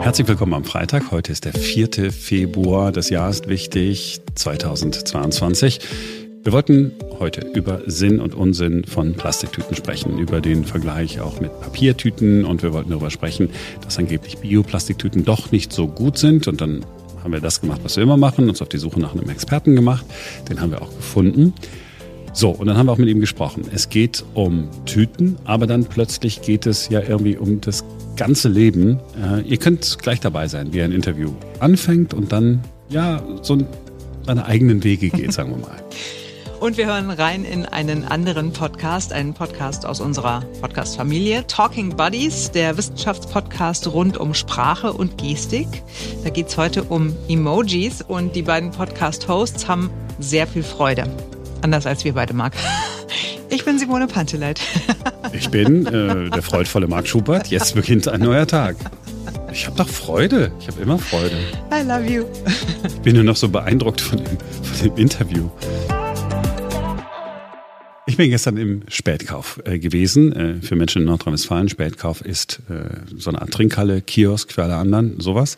Herzlich willkommen am Freitag. Heute ist der 4. Februar. Das Jahr ist wichtig, 2022. Wir wollten heute über Sinn und Unsinn von Plastiktüten sprechen, über den Vergleich auch mit Papiertüten und wir wollten darüber sprechen, dass angeblich Bioplastiktüten doch nicht so gut sind und dann haben wir das gemacht, was wir immer machen, uns auf die Suche nach einem Experten gemacht. Den haben wir auch gefunden. So, und dann haben wir auch mit ihm gesprochen. Es geht um Tüten, aber dann plötzlich geht es ja irgendwie um das ganze Leben. Äh, ihr könnt gleich dabei sein, wie ein Interview anfängt und dann ja so seine eigenen Wege geht, sagen wir mal. Und wir hören rein in einen anderen Podcast, einen Podcast aus unserer Podcast-Familie, Talking Buddies, der Wissenschaftspodcast rund um Sprache und Gestik. Da geht's heute um Emojis und die beiden Podcast-Hosts haben sehr viel Freude. Anders als wir beide, Marc. Ich bin Simone Panteleit. Ich bin äh, der freudvolle Marc Schubert. Jetzt beginnt ein neuer Tag. Ich habe doch Freude. Ich habe immer Freude. I love you. Ich bin nur noch so beeindruckt von dem, von dem Interview. Ich bin gestern im Spätkauf äh, gewesen. Äh, für Menschen in Nordrhein-Westfalen. Spätkauf ist äh, so eine Art Trinkhalle, Kiosk für alle anderen, sowas.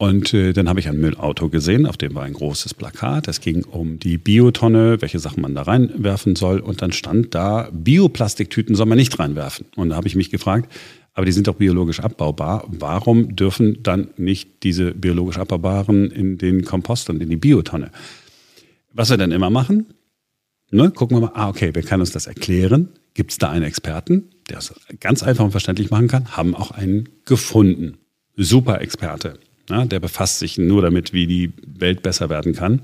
Und äh, dann habe ich ein Müllauto gesehen, auf dem war ein großes Plakat. Es ging um die Biotonne, welche Sachen man da reinwerfen soll. Und dann stand da, Bioplastiktüten soll man nicht reinwerfen. Und da habe ich mich gefragt, aber die sind doch biologisch abbaubar. Warum dürfen dann nicht diese biologisch abbaubaren in den Kompost und in die Biotonne? Was wir dann immer machen, ne, gucken wir mal, ah, okay, wer kann uns das erklären? Gibt es da einen Experten, der es ganz einfach und verständlich machen kann? Haben auch einen gefunden. Super Experte. Ja, der befasst sich nur damit, wie die Welt besser werden kann.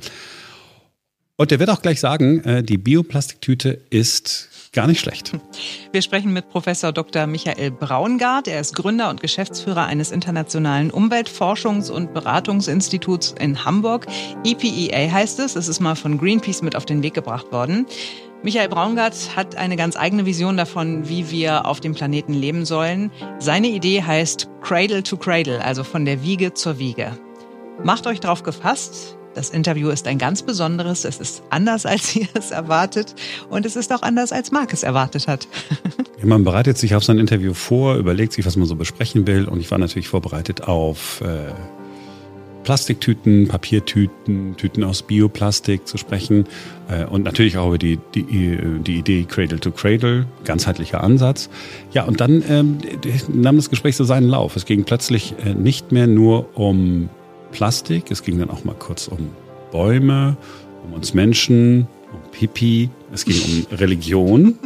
Und der wird auch gleich sagen, äh, die Bioplastiktüte ist gar nicht schlecht. Wir sprechen mit Professor Dr. Michael Braungart. Er ist Gründer und Geschäftsführer eines internationalen Umweltforschungs- und Beratungsinstituts in Hamburg. EPEA heißt es. Es ist mal von Greenpeace mit auf den Weg gebracht worden. Michael Braungart hat eine ganz eigene Vision davon, wie wir auf dem Planeten leben sollen. Seine Idee heißt Cradle to Cradle, also von der Wiege zur Wiege. Macht euch darauf gefasst. Das Interview ist ein ganz besonderes. Es ist anders, als ihr es erwartet. Und es ist auch anders, als Marc es erwartet hat. Ja, man bereitet sich auf sein Interview vor, überlegt sich, was man so besprechen will. Und ich war natürlich vorbereitet auf äh, Plastiktüten, Papiertüten, Tüten aus Bioplastik zu sprechen äh, und natürlich auch über die, die, die Idee Cradle to Cradle, ganzheitlicher Ansatz. Ja, und dann ähm, nahm das Gespräch so seinen Lauf. Es ging plötzlich äh, nicht mehr nur um Plastik, es ging dann auch mal kurz um Bäume, um uns Menschen, um Pipi, es ging um Religion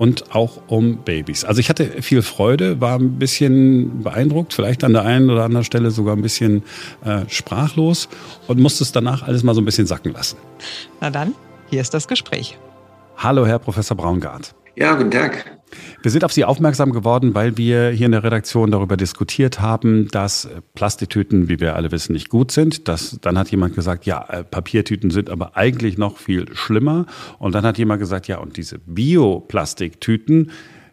und auch um Babys. Also ich hatte viel Freude, war ein bisschen beeindruckt, vielleicht an der einen oder anderen Stelle sogar ein bisschen äh, sprachlos und musste es danach alles mal so ein bisschen sacken lassen. Na dann, hier ist das Gespräch. Hallo, Herr Professor Braungart. Ja, guten Tag. Wir sind auf Sie aufmerksam geworden, weil wir hier in der Redaktion darüber diskutiert haben, dass Plastiktüten, wie wir alle wissen, nicht gut sind. Das, dann hat jemand gesagt, ja, äh, Papiertüten sind aber eigentlich noch viel schlimmer. Und dann hat jemand gesagt, ja, und diese Bioplastiktüten,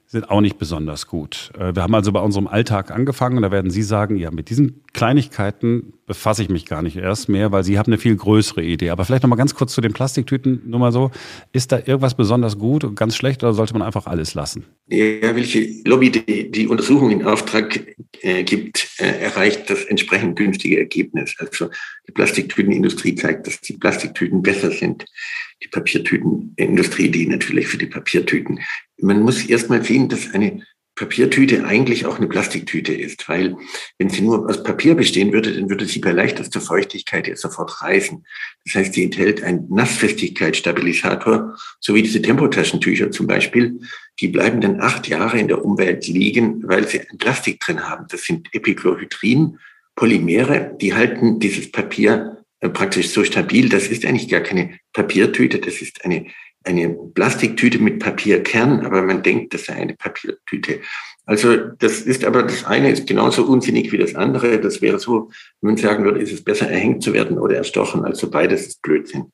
sind auch nicht besonders gut. Äh, wir haben also bei unserem Alltag angefangen und da werden Sie sagen, ja, mit diesen Kleinigkeiten befasse ich mich gar nicht erst mehr, weil Sie haben eine viel größere Idee. Aber vielleicht noch mal ganz kurz zu den Plastiktüten, nur mal so, ist da irgendwas besonders gut und ganz schlecht oder sollte man einfach alles lassen? Ja, welche Lobby die, die Untersuchung in Auftrag äh, gibt, äh, erreicht das entsprechend günstige Ergebnis. Also die Plastiktütenindustrie zeigt, dass die Plastiktüten besser sind. Die Papiertütenindustrie, die natürlich für die Papiertüten man muss erstmal sehen, dass eine Papiertüte eigentlich auch eine Plastiktüte ist, weil wenn sie nur aus Papier bestehen würde, dann würde sie bei leichtester Feuchtigkeit jetzt sofort reißen. Das heißt, sie enthält einen Nassfestigkeitsstabilisator, so wie diese Tempotaschentücher zum Beispiel. Die bleiben dann acht Jahre in der Umwelt liegen, weil sie ein Plastik drin haben. Das sind Epichlorhydrin, Polymere, die halten dieses Papier äh, praktisch so stabil. Das ist eigentlich gar keine Papiertüte, das ist eine eine Plastiktüte mit Papierkern, aber man denkt, das sei eine Papiertüte. Also das ist aber, das eine ist genauso unsinnig wie das andere. Das wäre so, wenn man sagen würde, ist es besser erhängt zu werden oder erstochen. Also beides ist Blödsinn.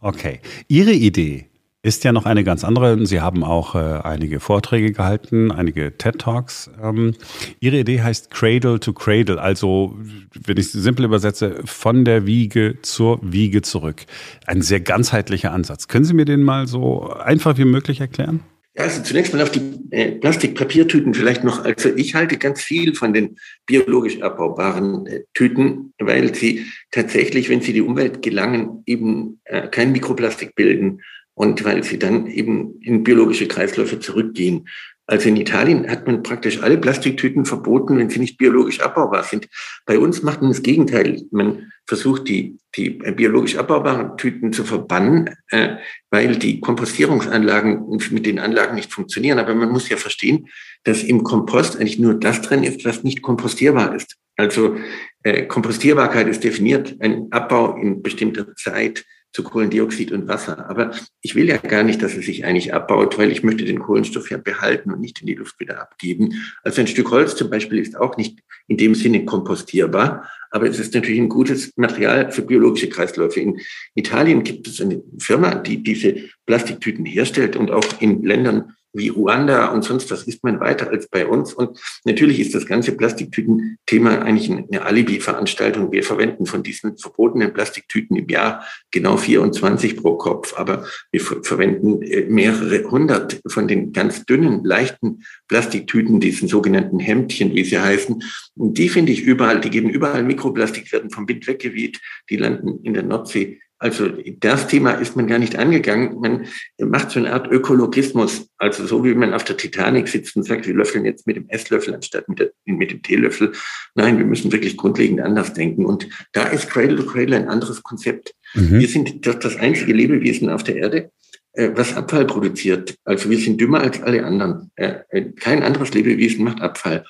Okay. Ihre Idee ist ja noch eine ganz andere. Sie haben auch äh, einige Vorträge gehalten, einige TED Talks. Ähm, Ihre Idee heißt Cradle to Cradle, also wenn ich es simpel übersetze, von der Wiege zur Wiege zurück. Ein sehr ganzheitlicher Ansatz. Können Sie mir den mal so einfach wie möglich erklären? Ja, also zunächst mal auf die äh, Plastikpapiertüten vielleicht noch. Also ich halte ganz viel von den biologisch abbaubaren äh, Tüten, weil sie tatsächlich, wenn sie die Umwelt gelangen, eben äh, kein Mikroplastik bilden und weil sie dann eben in biologische Kreisläufe zurückgehen. Also in Italien hat man praktisch alle Plastiktüten verboten, wenn sie nicht biologisch abbaubar sind. Bei uns macht man das Gegenteil. Man versucht, die, die biologisch abbaubaren Tüten zu verbannen, äh, weil die Kompostierungsanlagen mit den Anlagen nicht funktionieren. Aber man muss ja verstehen, dass im Kompost eigentlich nur das drin ist, was nicht kompostierbar ist. Also äh, Kompostierbarkeit ist definiert, ein Abbau in bestimmter Zeit zu Kohlendioxid und Wasser. Aber ich will ja gar nicht, dass es sich eigentlich abbaut, weil ich möchte den Kohlenstoff ja behalten und nicht in die Luft wieder abgeben. Also ein Stück Holz zum Beispiel ist auch nicht in dem Sinne kompostierbar, aber es ist natürlich ein gutes Material für biologische Kreisläufe. In Italien gibt es eine Firma, die diese Plastiktüten herstellt und auch in Ländern wie Ruanda und sonst was ist man weiter als bei uns. Und natürlich ist das ganze Plastiktüten-Thema eigentlich eine Alibi-Veranstaltung. Wir verwenden von diesen verbotenen Plastiktüten im Jahr genau 24 pro Kopf, aber wir verwenden äh, mehrere hundert von den ganz dünnen, leichten Plastiktüten, diesen sogenannten Hemdchen, wie sie heißen. Und die finde ich überall, die geben überall Mikroplastik, werden vom Wind weggeweht, die landen in der Nordsee also das Thema ist man gar nicht angegangen. Man macht so eine Art Ökologismus. Also so wie man auf der Titanic sitzt und sagt, wir löffeln jetzt mit dem Esslöffel anstatt mit, der, mit dem Teelöffel. Nein, wir müssen wirklich grundlegend anders denken. Und da ist Cradle to Cradle ein anderes Konzept. Mhm. Wir sind das einzige Lebewesen auf der Erde, äh, was Abfall produziert. Also wir sind dümmer als alle anderen. Äh, äh, kein anderes Lebewesen macht Abfall.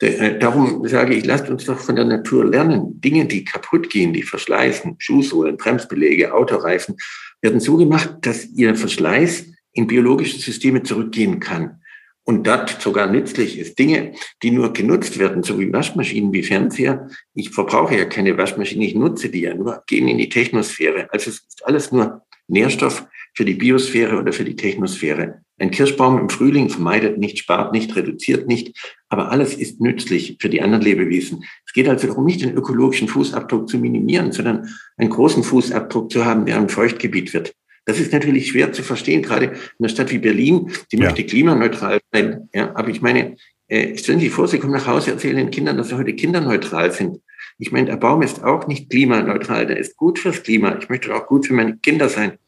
Äh, darum sage ich, lasst uns doch von der Natur lernen. Dinge, die kaputt gehen, die verschleißen, Schuhsohlen, Bremsbeläge, Autoreifen, werden so gemacht, dass ihr Verschleiß in biologische Systeme zurückgehen kann. Und das sogar nützlich ist. Dinge, die nur genutzt werden, so wie Waschmaschinen, wie Fernseher. Ich verbrauche ja keine Waschmaschine, ich nutze die ja nur, gehen in die Technosphäre. Also es ist alles nur Nährstoff für die Biosphäre oder für die Technosphäre. Ein Kirschbaum im Frühling vermeidet nicht, spart nicht, reduziert nicht, aber alles ist nützlich für die anderen Lebewesen. Es geht also darum, nicht den ökologischen Fußabdruck zu minimieren, sondern einen großen Fußabdruck zu haben, der ein Feuchtgebiet wird. Das ist natürlich schwer zu verstehen, gerade in einer Stadt wie Berlin, die ja. möchte klimaneutral sein. Ja, aber ich meine, äh, stellen Sie sich vor, Sie kommen nach Hause, erzählen den Kindern, dass sie heute kinderneutral sind. Ich meine, der Baum ist auch nicht klimaneutral, der ist gut fürs Klima. Ich möchte auch gut für meine Kinder sein.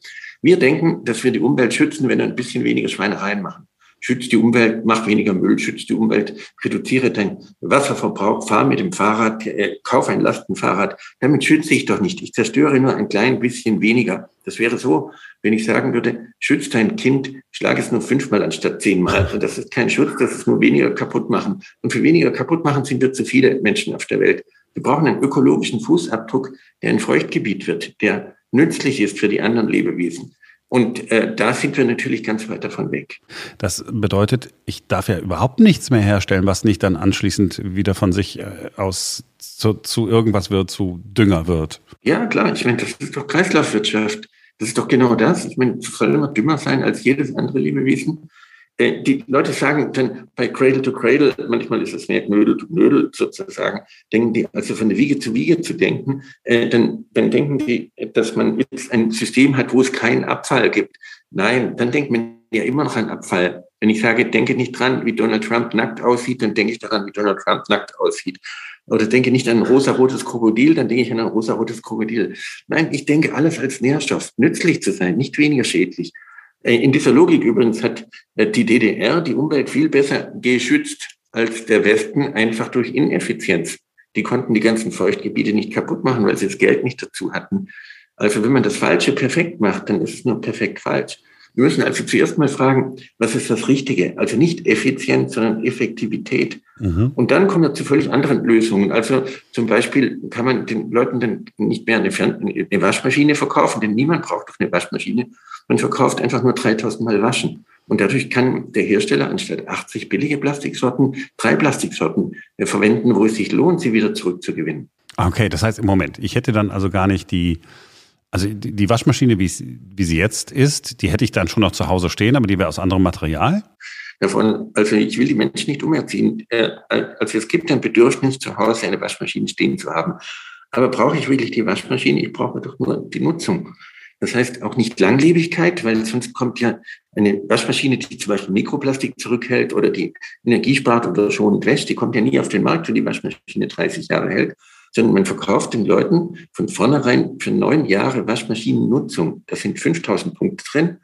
Wir denken, dass wir die Umwelt schützen, wenn wir ein bisschen weniger Schweinereien machen. Schützt die Umwelt, mach weniger Müll, schützt die Umwelt, reduziere deinen Wasserverbrauch, fahr mit dem Fahrrad, äh, kauf ein Lastenfahrrad. Damit schütze ich doch nicht. Ich zerstöre nur ein klein bisschen weniger. Das wäre so, wenn ich sagen würde, schützt dein Kind, schlag es nur fünfmal anstatt zehnmal. Und das ist kein Schutz, das ist nur weniger kaputt machen. Und für weniger kaputt machen sind wir zu viele Menschen auf der Welt. Wir brauchen einen ökologischen Fußabdruck, der ein Feuchtgebiet wird, der nützlich ist für die anderen Lebewesen. Und äh, da sind wir natürlich ganz weit davon weg. Das bedeutet, ich darf ja überhaupt nichts mehr herstellen, was nicht dann anschließend wieder von sich äh, aus zu, zu irgendwas wird, zu Dünger wird. Ja, klar. Ich meine, das ist doch Kreislaufwirtschaft. Das ist doch genau das. Ich meine, es soll immer dümmer sein als jedes andere Lebewesen. Äh, die Leute sagen dann bei Cradle to Cradle, manchmal ist es mehr Knödel to Knödel sozusagen, denken die, also von der Wiege zu Wiege zu denken, äh, dann, dann denken die, dass man jetzt ein System hat, wo es keinen Abfall gibt. Nein, dann denkt man ja immer noch an Abfall. Wenn ich sage, denke nicht dran, wie Donald Trump nackt aussieht, dann denke ich daran, wie Donald Trump nackt aussieht. Oder denke nicht an ein rosa-rotes Krokodil, dann denke ich an ein rosa-rotes Krokodil. Nein, ich denke alles als Nährstoff, nützlich zu sein, nicht weniger schädlich. Äh, in dieser Logik übrigens hat äh, die DDR die Umwelt viel besser geschützt als der Westen, einfach durch Ineffizienz. Die konnten die ganzen Feuchtgebiete nicht kaputt machen, weil sie das Geld nicht dazu hatten. Also wenn man das Falsche perfekt macht, dann ist es nur perfekt falsch. Wir müssen also zuerst mal fragen, was ist das Richtige? Also nicht Effizienz, sondern Effektivität. Mhm. Und dann kommen wir zu völlig anderen Lösungen. Also zum Beispiel kann man den Leuten dann nicht mehr eine, Waschmaschine verkaufen, denn niemand braucht doch eine Waschmaschine. Man verkauft einfach nur 3000 Mal Waschen. Und dadurch kann der Hersteller anstatt 80 billige Plastiksorten drei Plastiksorten äh, verwenden, wo es sich lohnt, sie wieder zurückzugewinnen. Okay, das heißt im Moment, ich hätte dann also gar nicht die, also die Waschmaschine, wie, wie sie jetzt ist, die hätte ich dann schon noch zu Hause stehen, aber die wäre aus anderem Material? Davon, also ich will die Menschen nicht umerziehen. Äh, also es gibt ein Bedürfnis, zu Hause eine Waschmaschine stehen zu haben. Aber brauche ich wirklich die Waschmaschine? Ich brauche doch nur die Nutzung. Das heißt auch nicht Langlebigkeit, weil sonst kommt ja eine Waschmaschine, die zum Beispiel Mikroplastik zurückhält oder die Energie spart oder schonend wäscht, die kommt ja nie auf den Markt, wenn die Waschmaschine 30 Jahre hält, sondern man verkauft den Leuten von vornherein für neun Jahre Waschmaschinennutzung. Da sind 5000 Punkte drin.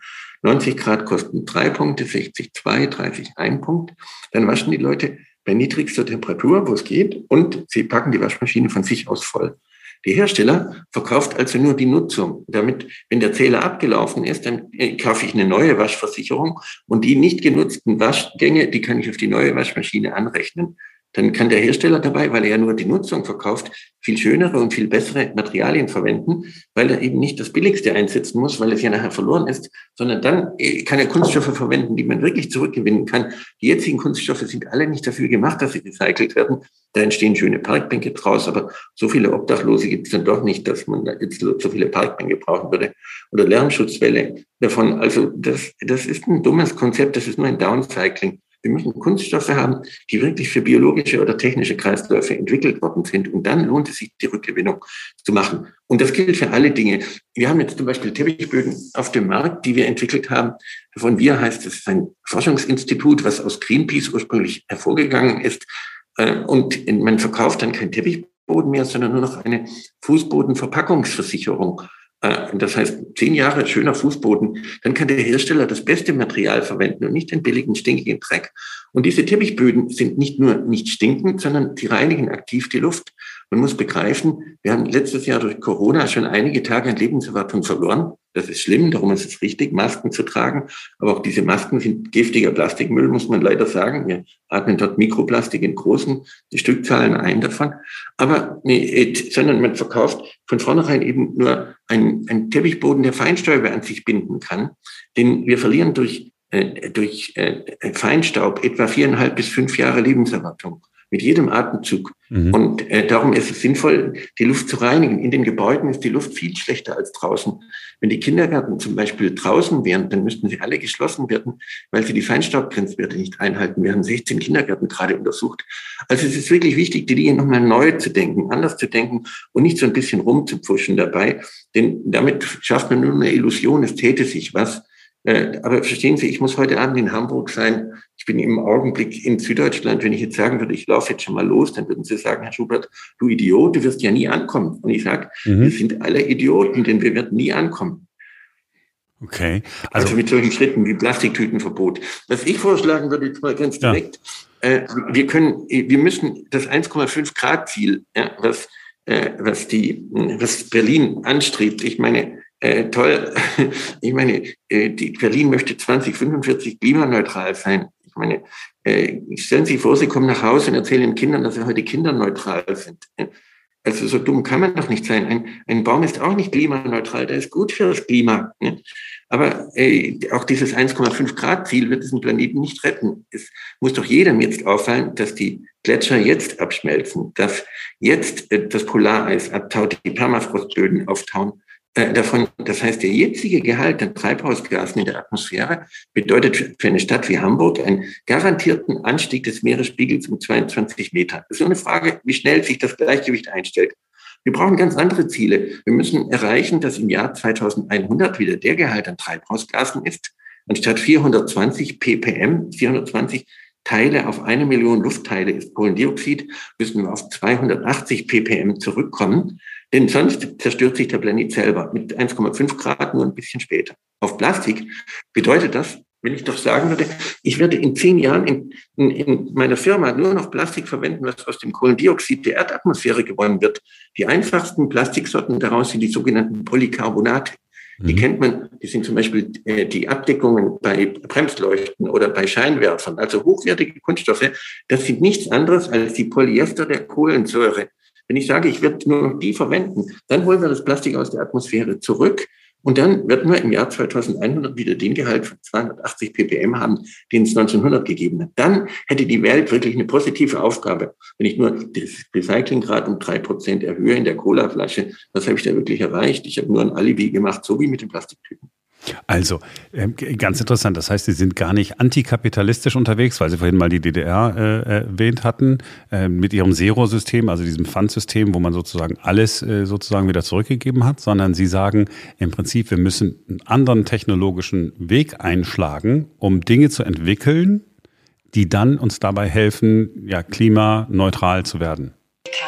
90 Grad kosten drei Punkte, 60 zwei, 30 ein Punkt. Dann waschen die Leute bei niedrigster Temperatur, wo es geht, und sie packen die Waschmaschine von sich aus voll. Der Hersteller verkauft also nur die Nutzung. Damit, wenn der Zähler abgelaufen ist, dann äh, kaufe ich eine neue Waschversicherung und die nicht genutzten Waschgänge, die kann ich auf die neue Waschmaschine anrechnen dann kann der Hersteller dabei, weil er ja nur die Nutzung verkauft, viel schönere und viel bessere Materialien verwenden, weil er eben nicht das Billigste einsetzen muss, weil es ja nachher verloren ist, sondern dann äh, kann er Kunststoffe verwenden, die man wirklich zurückgewinnen kann. Die jetzigen Kunststoffe sind alle nicht dafür gemacht, dass sie recycelt werden. Da entstehen schöne Parkbänke draus, aber so viele Obdachlose gibt es dann doch nicht, dass man da jetzt so viele Parkbänke brauchen würde. Oder Lärmschutzwelle davon. Also das, das ist ein dummes Konzept, das ist nur ein Downcycling. Wir müssen Kunststoffe haben, die wirklich für biologische oder technische Kreisläufe entwickelt worden sind. Und dann lohnt es sich, die Rückgewinnung zu machen. Und das gilt für alle Dinge. Wir haben jetzt zum Beispiel Teppichböden auf dem Markt, die wir entwickelt haben. Von wir heißt es ein Forschungsinstitut, was aus Greenpeace ursprünglich hervorgegangen ist. Äh, und man verkauft dann kein Teppichboden mehr, sondern nur noch eine Fußbodenverpackungsversicherung. Äh, das heißt, zehn Jahre schöner Fußboden, dann kann der Hersteller das beste Material verwenden und nicht den billigen, stinkigen Dreck. Und diese Teppichböden sind nicht nur nicht stinkend, sondern die reinigen aktiv die Luft. Man muss begreifen, wir haben letztes Jahr durch Corona schon einige Tage an Lebenserwartung verloren. Das ist schlimm, darum ist es richtig, Masken zu tragen. Aber auch diese Masken sind giftiger Plastikmüll, muss man leider sagen. Wir atmen dort Mikroplastik in großen Stückzahlen ein davon. Aber nee, sondern man verkauft von vornherein eben nur einen, einen Teppichboden, der Feinstäube an sich binden kann. Denn wir verlieren durch, äh, durch äh, Feinstaub etwa viereinhalb bis fünf Jahre Lebenserwartung mit jedem Atemzug. Mhm. Und äh, darum ist es sinnvoll, die Luft zu reinigen. In den Gebäuden ist die Luft viel schlechter als draußen. Wenn die Kindergärten zum Beispiel draußen wären, dann müssten sie alle geschlossen werden, weil sie die Feinstaubgrenzwerte nicht einhalten. Wir haben 16 Kindergärten gerade untersucht. Also es ist wirklich wichtig, die Dinge nochmal neu zu denken, anders zu denken und nicht so ein bisschen rumzupfuschen dabei. Denn damit schafft man nur eine Illusion, es täte sich was. Äh, aber verstehen Sie, ich muss heute Abend in Hamburg sein. Ich bin im Augenblick in Süddeutschland. Wenn ich jetzt sagen würde, ich laufe jetzt schon mal los, dann würden Sie sagen, Herr Schubert, du Idiot, du wirst ja nie ankommen. Und ich sage, mhm. wir sind alle Idioten, denn wir werden nie ankommen. Okay. Also, also, mit solchen Schritten wie Plastiktütenverbot. Was ich vorschlagen würde, jetzt mal ganz direkt, ja. äh, wir können, wir müssen das 1,5 Grad Ziel, ja, was, äh, was die, was Berlin anstrebt. Ich meine, äh, toll. Ich meine, äh, die Berlin möchte 2045 klimaneutral sein. Ich meine, äh, stellen Sie sich vor, Sie kommen nach Hause und erzählen den Kindern, dass Sie heute kinderneutral sind. Also so dumm kann man doch nicht sein. Ein, ein Baum ist auch nicht klimaneutral, der ist gut für das Klima. Ne? Aber äh, auch dieses 1,5 Grad Ziel wird diesen Planeten nicht retten. Es muss doch jedem jetzt auffallen, dass die Gletscher jetzt abschmelzen, dass jetzt äh, das Polareis abtaut, die Permafrostböden auftauen äh, davon, das heißt, der jetzige Gehalt an Treibhausgasen in der Atmosphäre bedeutet für eine Stadt wie Hamburg einen garantierten Anstieg des Meeresspiegels um 22 Meter. Das ist nur eine Frage, wie schnell sich das Gleichgewicht einstellt. Wir brauchen ganz andere Ziele. Wir müssen erreichen, dass im Jahr 2100 wieder der Gehalt an Treibhausgasen ist, anstatt 420 ppm, 420 Teile auf eine Million Luftteile ist Kohlendioxid, müssen wir auf 280 ppm zurückkommen. Denn sonst zerstört sich der Planet selber mit 1,5 Grad nur ein bisschen später. Auf Plastik bedeutet das, wenn ich doch sagen würde, ich werde in zehn Jahren in, in, in meiner Firma nur noch Plastik verwenden, was aus dem Kohlendioxid der Erdatmosphäre gewonnen wird. Die einfachsten Plastiksorten daraus sind die sogenannten Polycarbonate. Die mhm. kennt man, die sind zum Beispiel äh, die Abdeckungen bei Bremsleuchten oder bei Scheinwerfern, also hochwertige Kunststoffe. Das sind nichts anderes als die Polyester der Kohlensäure. Wenn ich sage, ich werde nur noch die verwenden, dann holen wir das Plastik aus der Atmosphäre zurück und dann werden wir im Jahr 2100 wieder den Gehalt von 280 ppm haben, den es 1900 gegeben hat. Dann hätte die Welt wirklich eine positive Aufgabe. Wenn ich nur das Recyclinggrad um drei Prozent erhöhe in der Colaflasche, was habe ich da wirklich erreicht? Ich habe nur ein Alibi gemacht, so wie mit den Plastiktüten. Also, ähm, ganz interessant. Das heißt, Sie sind gar nicht antikapitalistisch unterwegs, weil Sie vorhin mal die DDR äh, erwähnt hatten, äh, mit Ihrem Zero-System, also diesem Pfandsystem, wo man sozusagen alles äh, sozusagen wieder zurückgegeben hat, sondern Sie sagen im Prinzip, wir müssen einen anderen technologischen Weg einschlagen, um Dinge zu entwickeln, die dann uns dabei helfen, ja, klimaneutral zu werden.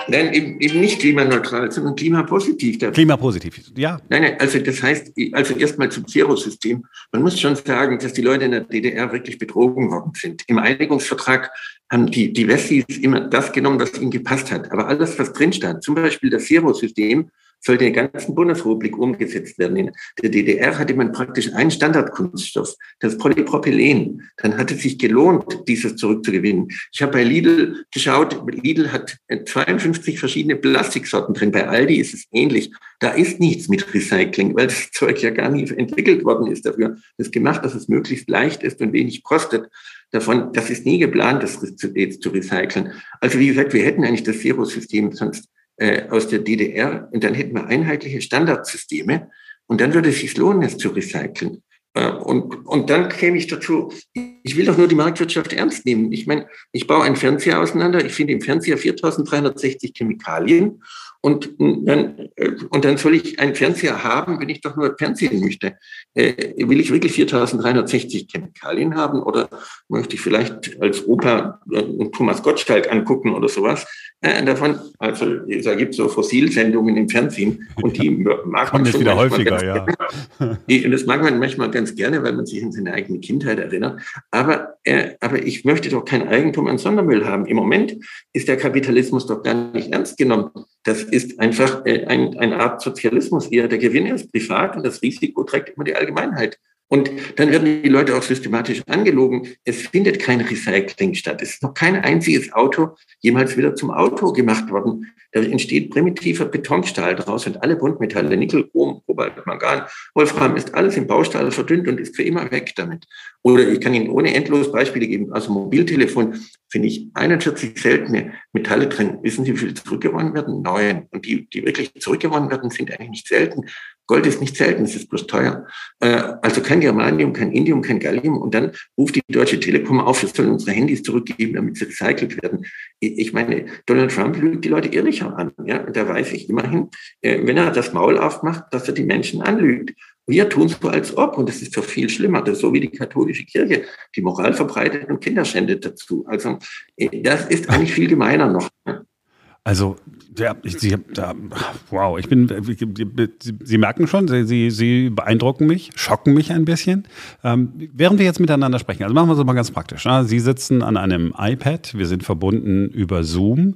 Nein, eben, eben nicht klimaneutral, sondern klimapositiv. Klimapositiv, ja. Nein, nein, also das heißt, also erstmal zum Zero-System. Man muss schon sagen, dass die Leute in der DDR wirklich betrogen worden sind. Im Einigungsvertrag haben die, die Wessis immer das genommen, was ihnen gepasst hat. Aber alles, was drin stand, zum Beispiel das Zero-System, sollte in der ganzen Bundesrepublik umgesetzt werden. In der DDR hatte man praktisch einen Standardkunststoff, das Polypropylen. Dann hat es sich gelohnt, dieses zurückzugewinnen. Ich habe bei Lidl geschaut, Lidl hat 52 verschiedene Plastiksorten drin. Bei Aldi ist es ähnlich. Da ist nichts mit Recycling, weil das Zeug ja gar nicht entwickelt worden ist dafür. Das gemacht, dass es möglichst leicht ist und wenig kostet davon, das ist nie geplant, das jetzt zu recyceln. Also wie gesagt, wir hätten eigentlich das Zero-System sonst äh, aus der DDR und dann hätten wir einheitliche Standardsysteme und dann würde es sich lohnen, es zu recyceln. Äh, und, und dann käme ich dazu, ich will doch nur die Marktwirtschaft ernst nehmen. Ich meine, ich baue einen Fernseher auseinander, ich finde im Fernseher 4360 Chemikalien und dann, äh, und dann soll ich einen Fernseher haben, wenn ich doch nur Fernsehen möchte. Will ich wirklich 4360 Chemikalien haben oder möchte ich vielleicht als Opa Thomas Gottschalk angucken oder sowas? Äh, davon, also da gibt es so Fossilsendungen im Fernsehen und die mag man schon wieder häufiger, ja. Gerne. das mag man manchmal ganz gerne, weil man sich an seine eigene Kindheit erinnert. Aber, äh, aber ich möchte doch kein Eigentum an Sondermüll haben. Im Moment ist der Kapitalismus doch gar nicht ernst genommen. Das ist einfach äh, ein, eine Art Sozialismus eher. Der Gewinn ist privat und das Risiko trägt immer die Allgemeinheit. Und dann werden die Leute auch systematisch angelogen. Es findet kein Recycling statt. Es ist noch kein einziges Auto jemals wieder zum Auto gemacht worden. Da entsteht primitiver Betonstahl daraus und alle Buntmetalle, Nickel, Chrom, Kobalt, Mangan, Wolfram ist alles im Baustahl verdünnt und ist für immer weg damit. Oder ich kann Ihnen ohne endlos Beispiele geben. Also Mobiltelefon finde ich 41 seltene Metalle drin. Wissen Sie, wie viel zurückgewonnen werden? Neun. Und die, die wirklich zurückgewonnen werden, sind eigentlich nicht selten. Gold ist nicht selten, es ist bloß teuer. Äh, also kein Germanium, kein Indium, kein Gallium. Und dann ruft die Deutsche Telekom auf, wir sollen unsere Handys zurückgeben, damit sie recycelt werden. Ich meine, Donald Trump lügt die Leute ehrlicher an. Ja? Da weiß ich immerhin, äh, wenn er das Maul aufmacht, dass er die Menschen anlügt. Wir tun so als ob, und das ist doch viel schlimmer, das ist so wie die katholische Kirche, die Moral verbreitet und Kinder schändet dazu. Also äh, das ist eigentlich viel gemeiner noch. Also, ja, ich, Sie, da, wow, ich bin, Sie, Sie merken schon, Sie, Sie, beeindrucken mich, schocken mich ein bisschen. Ähm, während wir jetzt miteinander sprechen, also machen wir es mal ganz praktisch. Na? Sie sitzen an einem iPad, wir sind verbunden über Zoom.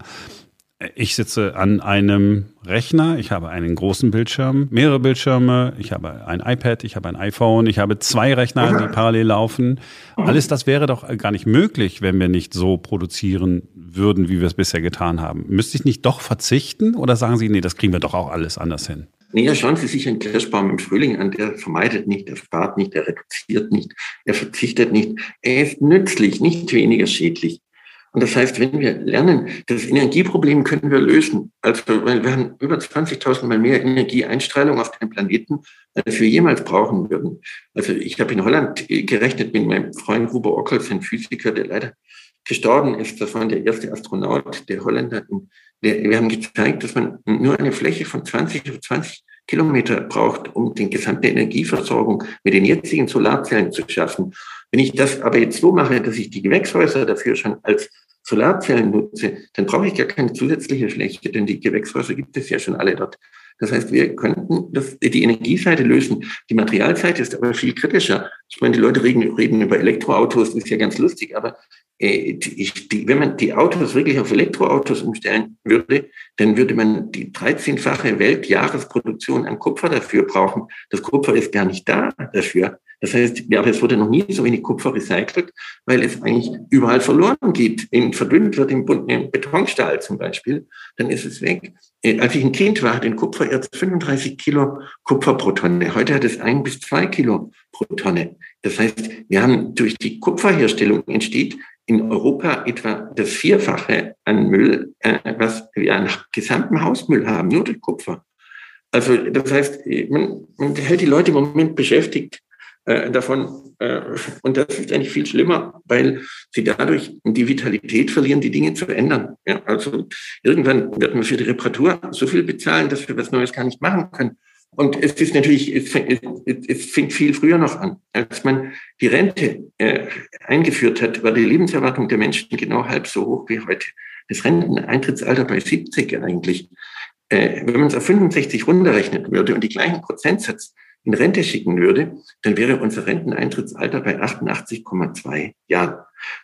Ich sitze an einem Rechner, ich habe einen großen Bildschirm, mehrere Bildschirme, ich habe ein iPad, ich habe ein iPhone, ich habe zwei Rechner, die parallel laufen. Alles das wäre doch gar nicht möglich, wenn wir nicht so produzieren würden, wie wir es bisher getan haben. Müsste ich nicht doch verzichten oder sagen Sie, nee, das kriegen wir doch auch alles anders hin? Nee, schauen Sie sich einen Kirschbaum im Frühling an, der vermeidet nicht, der spart nicht, der reduziert nicht, er verzichtet nicht. Er ist nützlich, nicht weniger schädlich. Und das heißt, wenn wir lernen, das Energieproblem können wir lösen. Also, weil wir haben über 20.000 Mal mehr Energieeinstrahlung auf dem Planeten, als wir jemals brauchen würden. Also, ich habe in Holland gerechnet mit meinem Freund Huber Ockels, ein Physiker, der leider gestorben ist. Das war der erste Astronaut, der Holländer. Der, wir haben gezeigt, dass man nur eine Fläche von 20 auf 20 Kilometer braucht, um die gesamte Energieversorgung mit den jetzigen Solarzellen zu schaffen. Wenn ich das aber jetzt so mache, dass ich die Gewächshäuser dafür schon als Solarzellen nutze, dann brauche ich gar keine zusätzliche Fläche, denn die Gewächshäuser gibt es ja schon alle dort. Das heißt, wir könnten das, die Energieseite lösen. Die Materialseite ist aber viel kritischer. Ich meine, die Leute reden, reden über Elektroautos, das ist ja ganz lustig, aber äh, die, wenn man die Autos wirklich auf Elektroautos umstellen würde, dann würde man die 13-fache Weltjahresproduktion an Kupfer dafür brauchen. Das Kupfer ist gar nicht da dafür. Das heißt, ja, es wurde noch nie so wenig Kupfer recycelt, weil es eigentlich überall verloren geht. Wenn verdünnt wird im Betonstahl zum Beispiel, dann ist es weg. Äh, als ich ein Kind war, hat ein Kupfererz 35 Kilo Kupfer pro Tonne. Heute hat es ein bis zwei Kilo pro Tonne. Das heißt, wir haben durch die Kupferherstellung entsteht in Europa etwa das Vierfache an Müll, äh, was wir an gesamten Hausmüll haben, nur durch Kupfer. Also das heißt, man, man hält die Leute im Moment beschäftigt äh, davon. Äh, und das ist eigentlich viel schlimmer, weil sie dadurch die Vitalität verlieren, die Dinge zu ändern. Ja, also irgendwann wird man für die Reparatur so viel bezahlen, dass wir was Neues gar nicht machen können. Und es ist natürlich, es fängt, es fängt viel früher noch an. Als man die Rente äh, eingeführt hat, war die Lebenserwartung der Menschen genau halb so hoch wie heute. Das Renteneintrittsalter bei 70 eigentlich. Äh, wenn man es auf 65 runterrechnen würde und die gleichen Prozentsatz in Rente schicken würde, dann wäre unser Renteneintrittsalter bei 88,2 Jahren.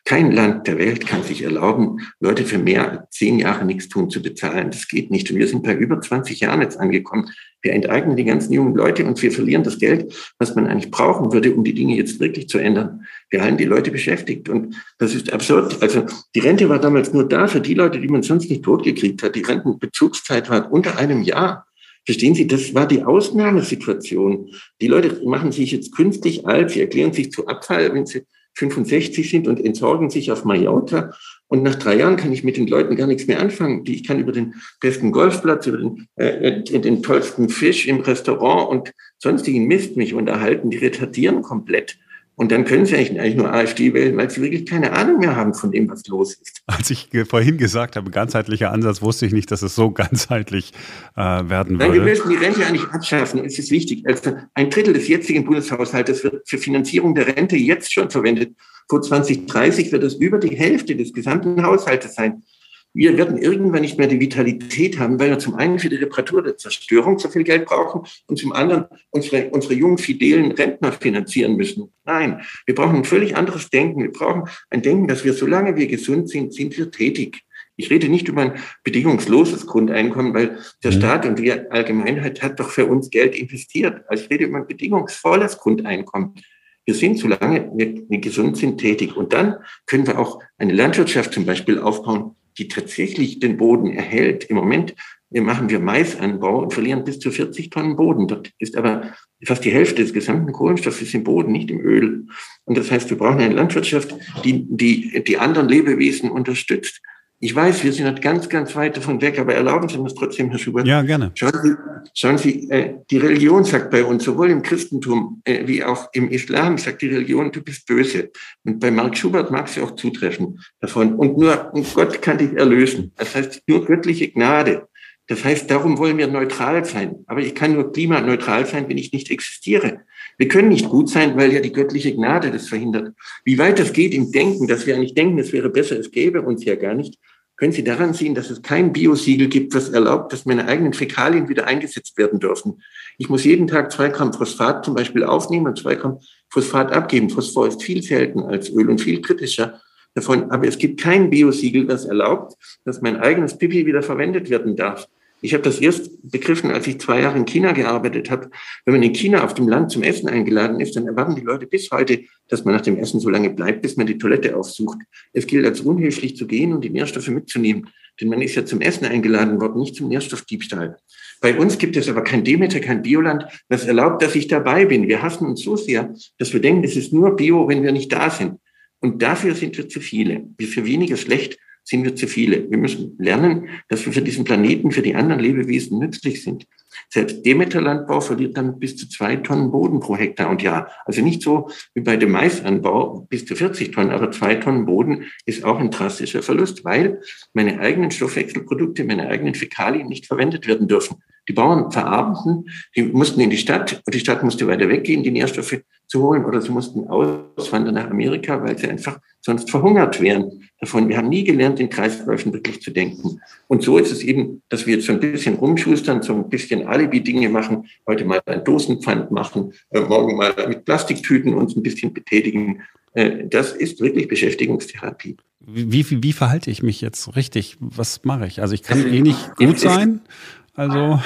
Kein Land der Welt kann sich erlauben, Leute für mehr als zehn Jahre nichts tun zu bezahlen. Das geht nicht. Und wir sind bei über 20 Jahren jetzt angekommen. Wir enteignen die ganzen jungen Leute und wir verlieren das Geld, was man eigentlich brauchen würde, um die Dinge jetzt wirklich zu ändern. Wir halten die Leute beschäftigt und das ist absurd. Also die Rente war damals nur da für die Leute, die man sonst nicht totgekriegt hat. Die Rentenbezugszeit war unter einem Jahr. Verstehen Sie, das war die Ausnahmesituation. Die Leute machen sich jetzt künstlich alt, sie erklären sich zu Abfall, wenn sie 65 sind und entsorgen sich auf Mallorca. Und nach drei Jahren kann ich mit den Leuten gar nichts mehr anfangen. Ich kann über den besten Golfplatz, über den, äh, den tollsten Fisch im Restaurant und sonstigen Mist mich unterhalten. Die retardieren komplett. Und dann können sie eigentlich nur AfD wählen, weil sie wirklich keine Ahnung mehr haben von dem, was los ist. Als ich vorhin gesagt habe, ganzheitlicher Ansatz, wusste ich nicht, dass es so ganzheitlich äh, werden würde. Nein, wir müssen die Rente eigentlich abschaffen. Es ist wichtig. Also ein Drittel des jetzigen Bundeshaushaltes wird für Finanzierung der Rente jetzt schon verwendet. Vor 2030 wird es über die Hälfte des gesamten Haushaltes sein wir werden irgendwann nicht mehr die Vitalität haben, weil wir zum einen für die Reparatur der Zerstörung so viel Geld brauchen und zum anderen unsere, unsere jungen, fidelen Rentner finanzieren müssen. Nein, wir brauchen ein völlig anderes Denken. Wir brauchen ein Denken, dass wir, solange wir gesund sind, sind wir tätig. Ich rede nicht über ein bedingungsloses Grundeinkommen, weil der mhm. Staat und die Allgemeinheit hat doch für uns Geld investiert. Also ich rede über ein bedingungsvolles Grundeinkommen. Wir sind, solange wir gesund sind, tätig. Und dann können wir auch eine Landwirtschaft zum Beispiel aufbauen, die tatsächlich den Boden erhält. Im Moment machen wir Maisanbau und verlieren bis zu 40 Tonnen Boden. Dort ist aber fast die Hälfte des gesamten Kohlenstoffes im Boden, nicht im Öl. Und das heißt, wir brauchen eine Landwirtschaft, die die, die anderen Lebewesen unterstützt. Ich weiß, wir sind halt ganz, ganz weit davon weg, aber erlauben Sie mir das trotzdem, Herr Schubert. Ja, gerne. Schauen Sie, schauen Sie äh, die Religion sagt bei uns, sowohl im Christentum äh, wie auch im Islam, sagt die Religion, du bist böse. Und bei Mark Schubert mag sie auch zutreffen davon. Und nur und Gott kann dich erlösen. Das heißt, nur göttliche Gnade. Das heißt, darum wollen wir neutral sein. Aber ich kann nur klimaneutral sein, wenn ich nicht existiere. Wir können nicht gut sein, weil ja die göttliche Gnade das verhindert. Wie weit das geht im Denken, dass wir eigentlich denken, es wäre besser, es gäbe uns ja gar nicht, können Sie daran sehen, dass es kein Biosiegel gibt, das erlaubt, dass meine eigenen Fäkalien wieder eingesetzt werden dürfen. Ich muss jeden Tag zwei Gramm Phosphat zum Beispiel aufnehmen und zwei Gramm Phosphat abgeben. Phosphor ist viel seltener als Öl und viel kritischer davon. Aber es gibt kein Biosiegel, das erlaubt, dass mein eigenes Pipi wieder verwendet werden darf. Ich habe das erst begriffen, als ich zwei Jahre in China gearbeitet habe. Wenn man in China auf dem Land zum Essen eingeladen ist, dann erwarten die Leute bis heute, dass man nach dem Essen so lange bleibt, bis man die Toilette aufsucht. Es gilt als unhöflich zu gehen und die Nährstoffe mitzunehmen. Denn man ist ja zum Essen eingeladen worden, nicht zum Nährstoffdiebstahl. Bei uns gibt es aber kein Demeter, kein Bioland, das erlaubt, dass ich dabei bin. Wir hassen uns so sehr, dass wir denken, es ist nur Bio, wenn wir nicht da sind. Und dafür sind wir zu viele. Wir für weniger schlecht sind wir zu viele. Wir müssen lernen, dass wir für diesen Planeten, für die anderen Lebewesen nützlich sind. Selbst Demeterlandbau verliert dann bis zu zwei Tonnen Boden pro Hektar und Jahr. Also nicht so wie bei dem Maisanbau bis zu 40 Tonnen, aber zwei Tonnen Boden ist auch ein drastischer Verlust, weil meine eigenen Stoffwechselprodukte, meine eigenen Fäkalien nicht verwendet werden dürfen. Die Bauern verarbeiten, die mussten in die Stadt und die Stadt musste weiter weggehen, die Nährstoffe zu holen oder sie mussten auswandern nach Amerika, weil sie einfach sonst verhungert wären davon. Wir haben nie gelernt, in Kreisläufen wirklich zu denken. Und so ist es eben, dass wir jetzt so ein bisschen rumschustern, so ein bisschen Alibi-Dinge machen, heute mal ein Dosenpfand machen, äh, morgen mal mit Plastiktüten uns ein bisschen betätigen. Äh, das ist wirklich Beschäftigungstherapie. Wie, wie, wie verhalte ich mich jetzt richtig? Was mache ich? Also ich kann eh nicht gut sein. Also.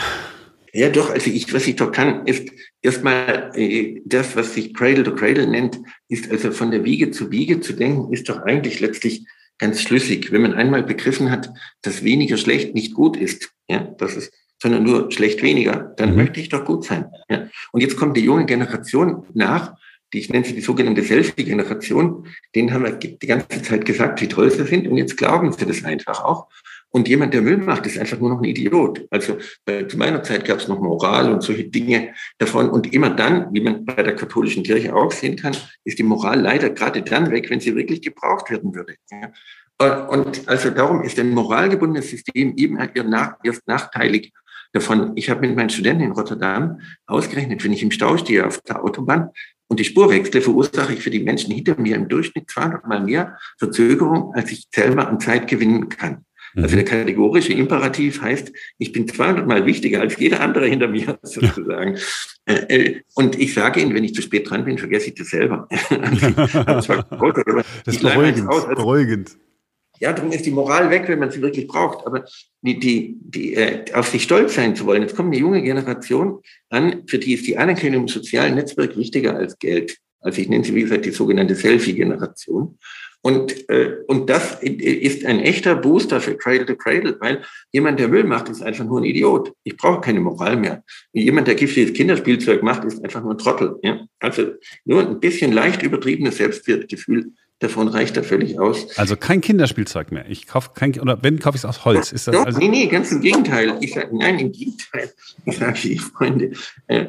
Ja, doch, also ich, was ich doch kann, ist erstmal äh, das, was sich Cradle to Cradle nennt, ist also von der Wiege zu Wiege zu denken, ist doch eigentlich letztlich ganz schlüssig. Wenn man einmal begriffen hat, dass weniger schlecht nicht gut ist, ja, das ist, sondern nur schlecht weniger, dann mhm. möchte ich doch gut sein. Ja. Und jetzt kommt die junge Generation nach, die ich nenne sie die sogenannte Selfie-Generation, denen haben wir die ganze Zeit gesagt, wie toll sie sind und jetzt glauben sie das einfach auch. Und jemand, der Müll macht, ist einfach nur noch ein Idiot. Also äh, zu meiner Zeit gab es noch Moral und solche Dinge davon. Und immer dann, wie man bei der katholischen Kirche auch sehen kann, ist die Moral leider gerade dann weg, wenn sie wirklich gebraucht werden würde. Äh, und also darum ist ein moralgebundenes System eben erst nachteilig davon. Ich habe mit meinen Studenten in Rotterdam ausgerechnet, wenn ich im Stau stehe auf der Autobahn und die Spur wechsle, verursache ich für die Menschen hinter mir im Durchschnitt 200 Mal mehr Verzögerung, als ich selber an Zeit gewinnen kann. Also der mhm. kategorische Imperativ heißt, ich bin 200 Mal wichtiger als jeder andere hinter mir sozusagen. Ja. Äh, äh, und ich sage Ihnen, wenn ich zu spät dran bin, vergesse ich das selber. das ist beruhigend. beruhigend. Ja, darum ist die Moral weg, wenn man sie wirklich braucht. Aber die, die, die, äh, auf sich stolz sein zu wollen, jetzt kommt eine junge Generation an, für die ist die Anerkennung im sozialen Netzwerk wichtiger als Geld. Also ich nenne sie, wie gesagt, die sogenannte Selfie-Generation. Und, äh, und das ist ein echter Booster für Cradle to Cradle, weil jemand, der Müll macht, ist einfach nur ein Idiot. Ich brauche keine Moral mehr. Jemand, der giftiges Kinderspielzeug macht, ist einfach nur ein Trottel. Ja? Also nur ein bisschen leicht übertriebenes Selbstwertgefühl davon reicht da völlig aus. Also kein Kinderspielzeug mehr. Ich kaufe kein, oder wenn, kaufe ich es aus Holz. Ist das Doch, also nee, nee, ganz im Gegenteil. Ich sage, nein, im Gegenteil. Ich sage, Freunde, äh,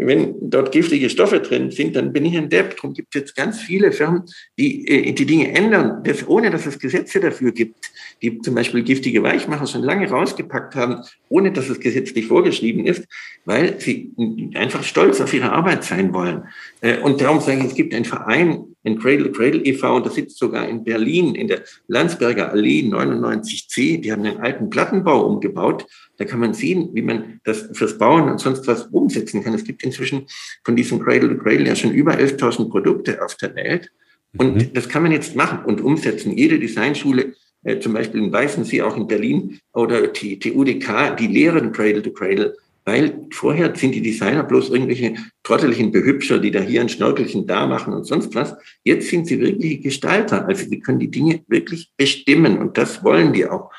wenn dort giftige Stoffe drin sind, dann bin ich ein Depp. Darum gibt es jetzt ganz viele Firmen, die äh, die Dinge ändern, das, ohne dass es Gesetze dafür gibt, die zum Beispiel giftige Weichmacher schon lange rausgepackt haben, ohne dass es gesetzlich vorgeschrieben ist, weil sie einfach stolz auf ihre Arbeit sein wollen. Äh, und darum sage ich, es gibt einen Verein, den Cradle Cradle e.V., und das sitzt sogar in Berlin in der Landsberger Allee 99c. Die haben einen alten Plattenbau umgebaut. Da kann man sehen, wie man das fürs Bauen und sonst was umsetzen kann. Es gibt inzwischen von diesem Cradle to Cradle ja schon über 11.000 Produkte auf der Welt. Und mhm. das kann man jetzt machen und umsetzen. Jede Designschule, äh, zum Beispiel in Weißensee, auch in Berlin oder die, die UDK, die lehren Cradle to Cradle weil vorher sind die Designer bloß irgendwelche trotteligen Behübscher, die da hier ein Schnörkelchen da machen und sonst was. Jetzt sind sie wirkliche Gestalter. Also sie können die Dinge wirklich bestimmen und das wollen die auch.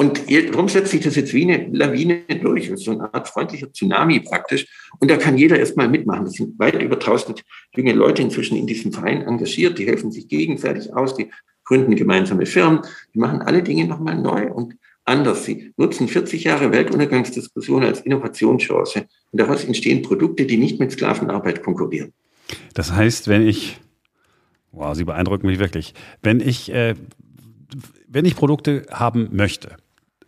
Und warum setzt sich das jetzt wie eine Lawine durch? So eine Art freundlicher Tsunami praktisch. Und da kann jeder erstmal mitmachen. Es sind weit über 1000 junge Leute inzwischen in diesem Verein engagiert. Die helfen sich gegenseitig aus. Die gründen gemeinsame Firmen. Die machen alle Dinge nochmal neu. Und anders. Sie nutzen 40 Jahre Weltuntergangsdiskussion als Innovationschance. Und daraus entstehen Produkte, die nicht mit Sklavenarbeit konkurrieren. Das heißt, wenn ich, wow, Sie beeindrucken mich wirklich, wenn ich, äh, wenn ich Produkte haben möchte,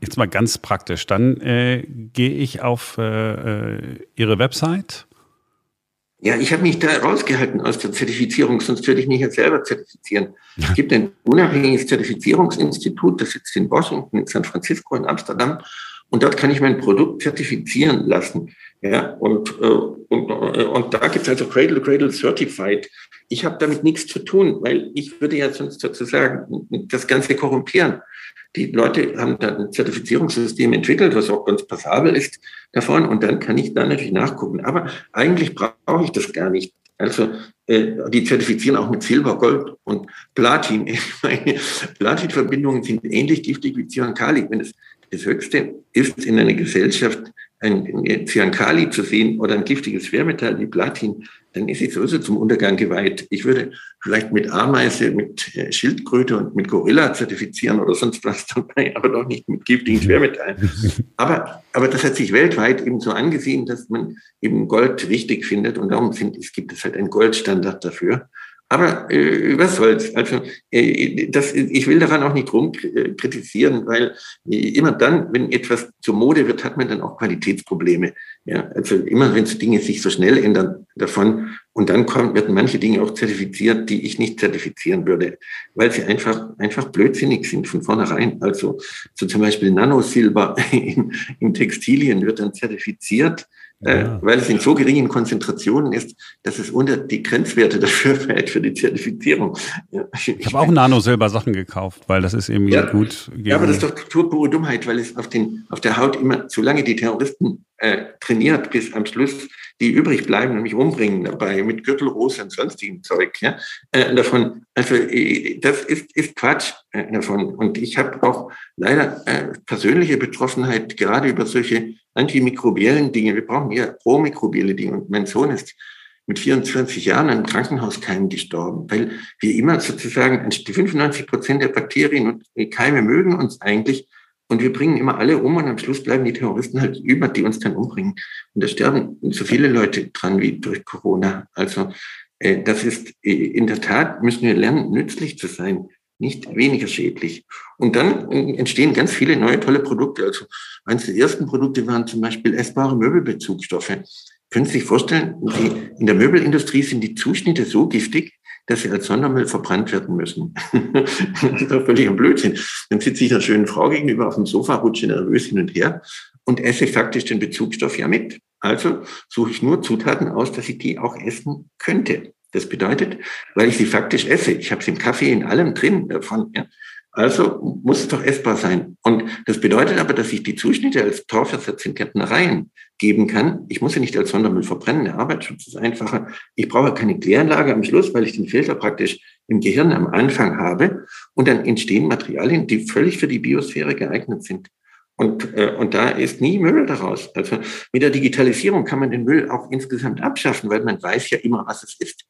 jetzt mal ganz praktisch, dann äh, gehe ich auf äh, äh Ihre Website ja, ich habe mich da rausgehalten aus der Zertifizierung, sonst würde ich mich jetzt selber zertifizieren. Es gibt ein unabhängiges Zertifizierungsinstitut, das sitzt in Washington, in San Francisco, in Amsterdam. Und dort kann ich mein Produkt zertifizieren lassen. Ja, und, äh, und, äh, und da gibt es also Cradle to Cradle Certified. Ich habe damit nichts zu tun, weil ich würde ja sonst sozusagen das Ganze korrumpieren. Die Leute haben da ein Zertifizierungssystem entwickelt, was auch ganz passabel ist davon. Und dann kann ich da natürlich nachgucken. Aber eigentlich brauche ich das gar nicht. Also äh, die zertifizieren auch mit Silber, Gold und Platin. Ich meine, Platinverbindungen sind ähnlich giftig wie Cyankali. Wenn es das Höchste ist in einer Gesellschaft, ein Cyankali zu sehen oder ein giftiges Schwermetall wie Platin, dann ist es sowieso zum Untergang geweiht. Ich würde vielleicht mit Ameise, mit äh, Schildkröte und mit Gorilla zertifizieren oder sonst was dabei, aber doch nicht mit giftigen Schwermetallen. Aber, aber das hat sich weltweit eben so angesehen, dass man eben Gold wichtig findet und darum sind, es gibt es halt einen Goldstandard dafür. Aber äh, was soll's? Also äh, das, ich will daran auch nicht rum kritisieren, weil äh, immer dann, wenn etwas zur Mode wird, hat man dann auch Qualitätsprobleme. Ja, also immer wenn Dinge sich so schnell ändern davon und dann kommen, werden manche Dinge auch zertifiziert, die ich nicht zertifizieren würde, weil sie einfach einfach blödsinnig sind von vornherein. Also so zum Beispiel Nanosilber in, in Textilien wird dann zertifiziert äh, ja. weil es in so geringen Konzentrationen ist, dass es unter die Grenzwerte dafür fällt für die Zertifizierung. Ja. Ich habe auch Nano-Silber-Sachen gekauft, weil das ist irgendwie ja. gut. Ja, aber das ist doch pure Dummheit, weil es auf, den, auf der Haut immer, solange die Terroristen äh, trainiert, bis am Schluss die übrig bleiben und mich umbringen dabei mit Gürtelrose und sonstigem Zeug. Ja? Äh, davon, also äh, das ist, ist Quatsch äh, davon. Und ich habe auch leider äh, persönliche Betroffenheit gerade über solche antimikrobiellen Dinge. Wir brauchen eher promikrobielle Dinge. Und mein Sohn ist mit 24 Jahren an Krankenhauskeimen gestorben, weil wir immer sozusagen, die 95 Prozent der Bakterien und Keime mögen uns eigentlich, Und wir bringen immer alle um und am Schluss bleiben die Terroristen halt über, die uns dann umbringen. Und da sterben so viele Leute dran wie durch Corona. Also äh, das ist äh, in der Tat, müssen wir lernen, nützlich zu sein, nicht weniger schädlich. Und dann äh, entstehen ganz viele neue tolle Produkte. Also eines der ersten Produkte waren zum Beispiel essbare Möbelbezugsstoffe. Können Sie sich vorstellen, die, in der Möbelindustrie sind die Zuschnitte so giftig, dass sie als Sondermüll verbrannt werden müssen. das ist doch völlig ein Blödsinn. Dann sitze ich einer schönen Frau gegenüber auf dem Sofa, rutsche nervös hin und her und esse faktisch den Bezugstoff ja mit. Also suche ich nur Zutaten aus, dass ich die auch essen könnte. Das bedeutet, weil ich sie faktisch esse, ich habe sie im Kaffee in allem drin davon, ja, also muss es doch essbar sein. Und das bedeutet aber, dass ich die Zuschnitte als Torversatz in Gärtnereien geben kann. Ich muss sie nicht als Sondermüll verbrennen. Der Arbeitsschutz ist einfacher. Ich brauche keine Kläranlage am Schluss, weil ich den Filter praktisch im Gehirn am Anfang habe. Und dann entstehen Materialien, die völlig für die Biosphäre geeignet sind. Und, äh, und da ist nie Müll daraus. Also mit der Digitalisierung kann man den Müll auch insgesamt abschaffen, weil man weiß ja immer, was es ist.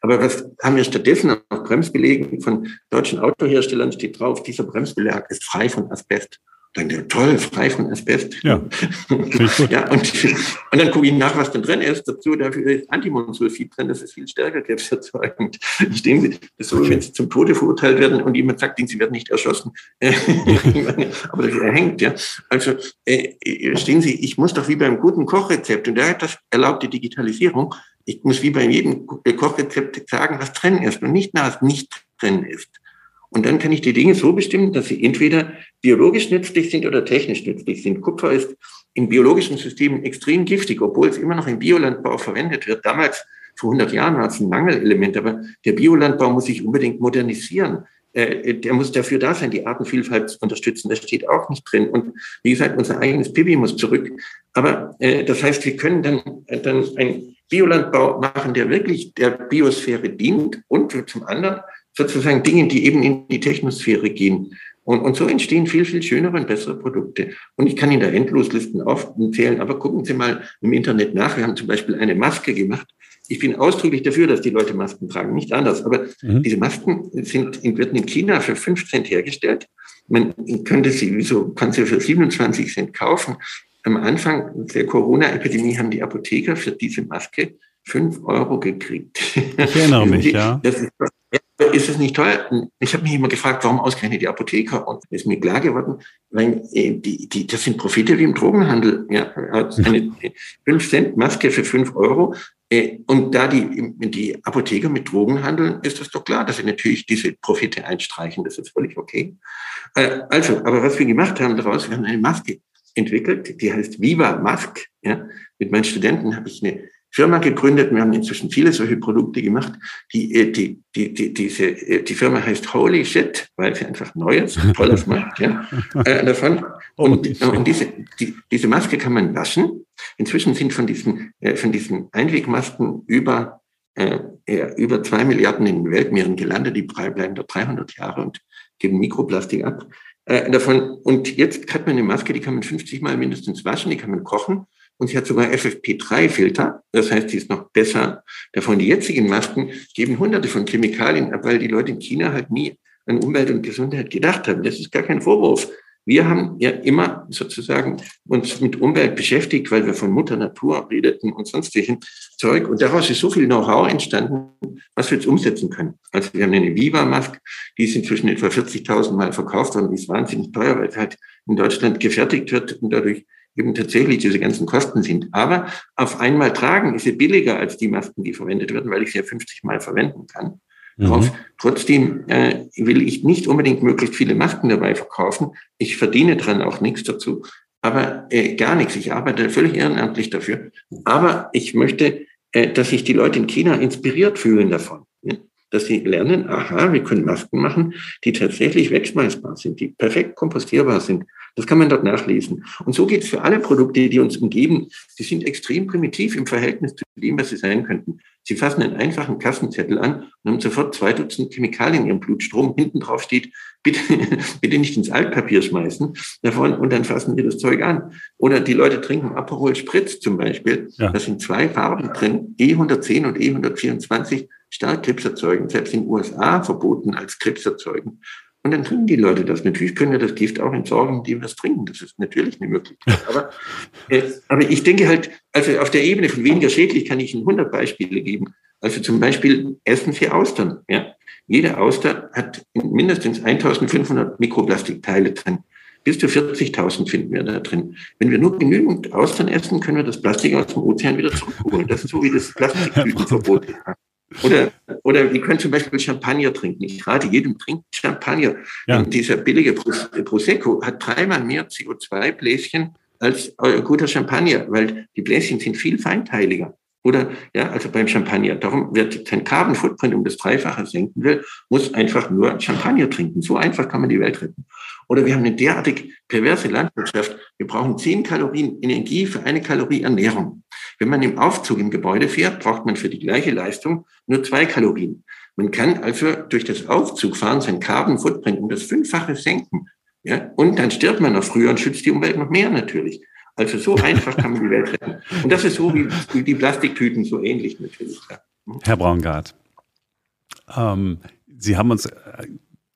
Aber was haben wir stattdessen auf Bremsbelegen von deutschen Autoherstellern steht drauf, dieser Bremsbelag ist frei von Asbest. Dann der toll, frei von Asbest. Ja, ja und, und dann gucke ich nach, was denn drin ist. Dazu dafür ist Antimonsulfid drin, das ist viel stärker krebserzeugend. Stehen Sie, das ist so, wenn Sie zum Tode verurteilt werden und jemand sagt, Sie werden nicht erschossen. Aber dafür erhängt, ja. Also äh, stehen Sie, ich muss doch wie beim guten Kochrezept, und da hat das erlaubt die Digitalisierung, ich muss wie bei jedem Kochrezept sagen, was drin ist und nicht nach, was nicht drin ist. Und dann kann ich die Dinge so bestimmen, dass sie entweder biologisch nützlich sind oder technisch nützlich sind. Kupfer ist in biologischen Systemen extrem giftig, obwohl es immer noch im Biolandbau verwendet wird. Damals, vor 100 Jahren, war es ein Mangelelement, aber der Biolandbau muss sich unbedingt modernisieren. Äh, der muss dafür da sein, die Artenvielfalt zu unterstützen. Das steht auch nicht drin. Und wie gesagt, unser eigenes Pipi muss zurück. Aber äh, das heißt, wir können dann, äh, dann ein Biolandbau machen, der wirklich der Biosphäre dient und zum anderen sozusagen Dinge, die eben in die Technosphäre gehen. Und, und so entstehen viel, viel schönere und bessere Produkte. Und ich kann Ihnen da Endloslisten aufzählen, aber gucken Sie mal im Internet nach. Wir haben zum Beispiel eine Maske gemacht. Ich bin ausdrücklich dafür, dass die Leute Masken tragen, nicht anders. Aber mhm. diese Masken sind, werden in China für 5 Cent hergestellt. Man könnte sie, wieso kann sie für 27 Cent kaufen? Am Anfang der Corona-Epidemie haben die Apotheker für diese Maske 5 Euro gekriegt. Ich erinnere mich, ja. Das ist ist es nicht teuer? Ich habe mich immer gefragt, warum ausgerechnet die Apotheker? Und es ist mir klar geworden, weil äh, die, die, das sind Profite wie im Drogenhandel. Ja, eine 5 Cent Maske für 5 Euro. Äh, und da die, die Apotheker mit Drogen handeln, ist das doch klar, dass sie natürlich diese Profite einstreichen. Das ist völlig okay. Äh, also, aber was wir gemacht haben daraus, wir haben eine Maske entwickelt, die heißt Viva Mask. Ja, mit meinen Studenten habe ich eine Firma gegründet. Wir haben inzwischen viele solche Produkte gemacht. Die, äh, die, die, die, diese, äh, die Firma heißt Holy Shit, weil sie einfach Neues, Tolles macht, ja, äh, davon. Und, und diese, die, diese Maske kann man waschen. Inzwischen sind von diesen, äh, von diesen Einwegmasken über, äh, über zwei Milliarden in den Weltmeeren gelandet. Die bleiben da 300 Jahre und geben Mikroplastik ab. Äh, davon. Und jetzt hat man eine Maske, die kann man 50 Mal mindestens waschen, die kann man kochen und sie hat sogar FFP3-Filter. Das heißt, sie ist noch besser davon. Die jetzigen Masken geben hunderte von Chemikalien ab, weil die Leute in China halt nie an Umwelt und Gesundheit gedacht haben. Das ist gar kein Vorwurf. Wir haben ja immer sozusagen uns mit Umwelt beschäftigt, weil wir von Mutter Natur redeten und sonstigen Zeug. Und daraus ist so viel Know-how entstanden, was wir jetzt umsetzen können. Also wir haben eine Viva-Mask, die ist inzwischen etwa 40.000 Mal verkauft worden. Die ist wahnsinnig teuer, weil es halt in Deutschland gefertigt wird und dadurch eben tatsächlich diese ganzen Kosten sind. Aber auf einmal tragen ist sie billiger als die Masken, die verwendet werden, weil ich sie ja 50 Mal verwenden kann. Mhm. Trotzdem äh, will ich nicht unbedingt möglichst viele Masken dabei verkaufen. Ich verdiene dran auch nichts dazu, aber äh, gar nichts. Ich arbeite völlig ehrenamtlich dafür. Aber ich möchte, äh, dass sich die Leute in China inspiriert fühlen davon. Ja? Dass sie lernen, aha, wir können Masken machen, die tatsächlich wegschmeißbar sind, die perfekt kompostierbar sind, das kann man dort nachlesen. Und so geht es für alle Produkte, die uns umgeben. Sie sind extrem primitiv im Verhältnis zu dem, was sie sein könnten. Sie fassen einen einfachen Kassenzettel an und haben sofort zwei Dutzend Chemikalien in ihrem Blutstrom. Hinten drauf steht, bitte, bitte nicht ins Altpapier schmeißen davon und dann fassen wir das Zeug an. Oder die Leute trinken Aperol Spritz zum Beispiel. Ja. Da sind zwei Farben drin, E110 und E124, stark krebserzeugend, selbst in den USA verboten als krebserzeugend. Und dann trinken die Leute das. Natürlich können wir das Gift auch entsorgen, indem wir es trinken. Das ist natürlich eine Möglichkeit. Aber, äh, aber ich denke halt, also auf der Ebene von weniger schädlich kann ich Ihnen 100 Beispiele geben. Also zum Beispiel essen Sie Austern. Ja? Jede Auster hat mindestens 1500 Mikroplastikteile drin. Bis zu 40.000 finden wir da drin. Wenn wir nur genügend Austern essen, können wir das Plastik aus dem Ozean wieder zurückholen. Das ist so wie das Plastiktütenverbot. Oder, oder wir können zum Beispiel Champagner trinken. Ich rate jedem, trinkt Champagner. Ja. Und dieser billige Prosecco hat dreimal mehr CO2-Bläschen als guter Champagner, weil die Bläschen sind viel feinteiliger. Oder, ja, also beim Champagner. Darum wird sein Carbon Footprint um das Dreifache senken will, muss einfach nur Champagner trinken. So einfach kann man die Welt retten. Oder wir haben eine derartig perverse Landwirtschaft. Wir brauchen zehn Kalorien Energie für eine Kalorie Ernährung. Wenn man im Aufzug im Gebäude fährt, braucht man für die gleiche Leistung nur zwei Kalorien. Man kann also durch das Aufzugfahren sein Carbon Footprint um das Fünffache senken. Ja, und dann stirbt man noch früher und schützt die Umwelt noch mehr natürlich. Also so einfach kann man die Welt retten. Und das ist so wie die Plastiktüten, so ähnlich natürlich. Herr Braungart, ähm, Sie haben uns äh,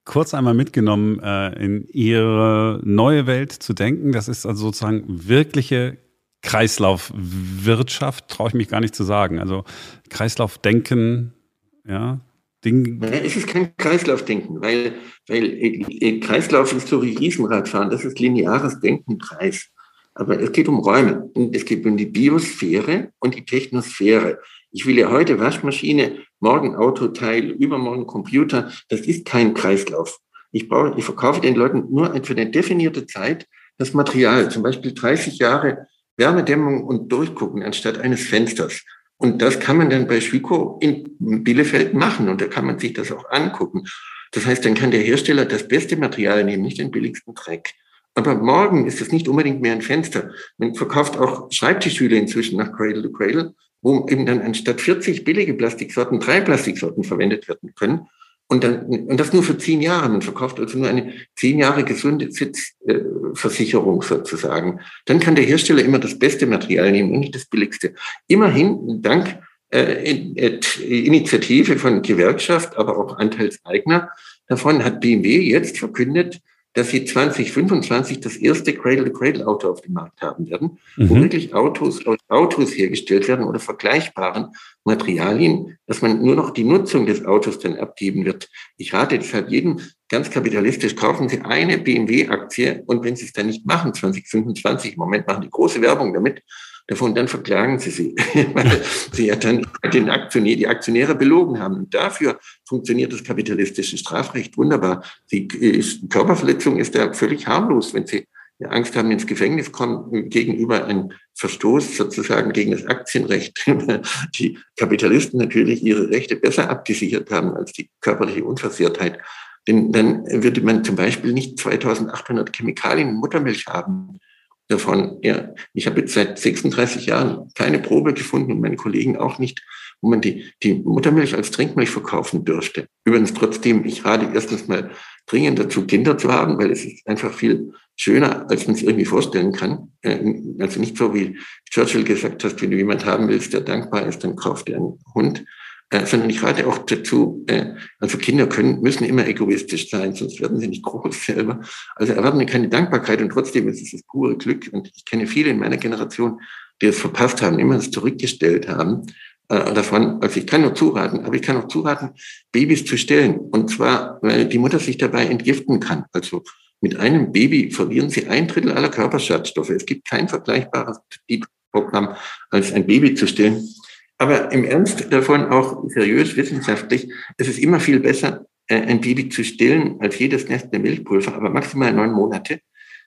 kurz einmal mitgenommen, äh, in Ihre neue Welt zu denken. Das ist also sozusagen wirkliche Kreislaufwirtschaft, traue ich mich gar nicht zu sagen. Also Kreislaufdenken, ja, Ding. Es ist kein Kreislaufdenken, weil, weil äh, Kreislauf ist so wie Riesenradfahren, das ist lineares Denken, Kreis. Aber es geht um Räume und es geht um die Biosphäre und die Technosphäre. Ich will ja heute Waschmaschine, morgen Autoteil, übermorgen Computer. Das ist kein Kreislauf. Ich, brauche, ich verkaufe den Leuten nur für eine definierte Zeit das Material, zum Beispiel 30 Jahre Wärmedämmung und Durchgucken anstatt eines Fensters. Und das kann man dann bei Schwiko in Bielefeld machen und da kann man sich das auch angucken. Das heißt, dann kann der Hersteller das beste Material nehmen, nicht den billigsten Dreck. Aber morgen ist es nicht unbedingt mehr ein Fenster. Man verkauft auch Schreibtischstühle inzwischen nach Cradle to Cradle, wo eben dann anstatt 40 billige Plastiksorten drei Plastiksorten verwendet werden können. Und, dann, und das nur für zehn Jahre. Man verkauft also nur eine zehn Jahre gesunde Sitzversicherung sozusagen. Dann kann der Hersteller immer das beste Material nehmen und nicht das billigste. Immerhin, dank äh, Initiative von Gewerkschaft, aber auch Anteilseigner davon, hat BMW jetzt verkündet, dass sie 2025 das erste Cradle-to-Cradle-Auto auf dem Markt haben werden, mhm. wo wirklich Autos aus Autos hergestellt werden oder vergleichbaren Materialien, dass man nur noch die Nutzung des Autos dann abgeben wird. Ich rate deshalb jedem ganz kapitalistisch, kaufen Sie eine BMW-Aktie und wenn Sie es dann nicht machen, 2025, im Moment machen die große Werbung damit, davon, dann verklagen sie sie, weil sie ja dann den Aktionär, die Aktionäre belogen haben. Und dafür funktioniert das kapitalistische Strafrecht wunderbar. Die ist, Körperverletzung ist da völlig harmlos, wenn sie Angst haben, ins Gefängnis kommen, gegenüber einem Verstoß sozusagen gegen das Aktienrecht. Die Kapitalisten natürlich ihre Rechte besser abgesichert haben als die körperliche Unversehrtheit. Denn dann würde man zum Beispiel nicht 2800 Chemikalien in Muttermilch haben, davon. Ja, ich habe jetzt seit 36 Jahren keine Probe gefunden und meine Kollegen auch nicht, wo man die, die Muttermilch als Trinkmilch verkaufen dürfte. Übrigens trotzdem, ich rate erstens mal dringend dazu, Kinder zu haben, weil es ist einfach viel schöner, als man es irgendwie vorstellen kann. Äh, also nicht so, wie Churchill gesagt hat, wenn du jemand haben willst, der dankbar ist, dann kauf dir einen Hund äh, sondern ich rate auch dazu, äh, also Kinder können, müssen immer egoistisch sein, sonst werden sie nicht groß selber. Also erwarten keine Dankbarkeit und trotzdem ist es das pure Glück. Und ich kenne viele in meiner Generation, die es verpasst haben, immer es zurückgestellt haben. Äh, davon, also ich kann nur zuraten, aber ich kann auch zuraten, Babys zu stellen. Und zwar, weil die Mutter sich dabei entgiften kann. Also mit einem Baby verlieren sie ein Drittel aller Körperschadstoffe. Es gibt kein vergleichbares Programm, als ein Baby zu stillen. Aber im Ernst davon auch seriös wissenschaftlich, es ist immer viel besser, äh, ein Baby zu stillen als jedes Nest der Milchpulver, aber maximal neun Monate,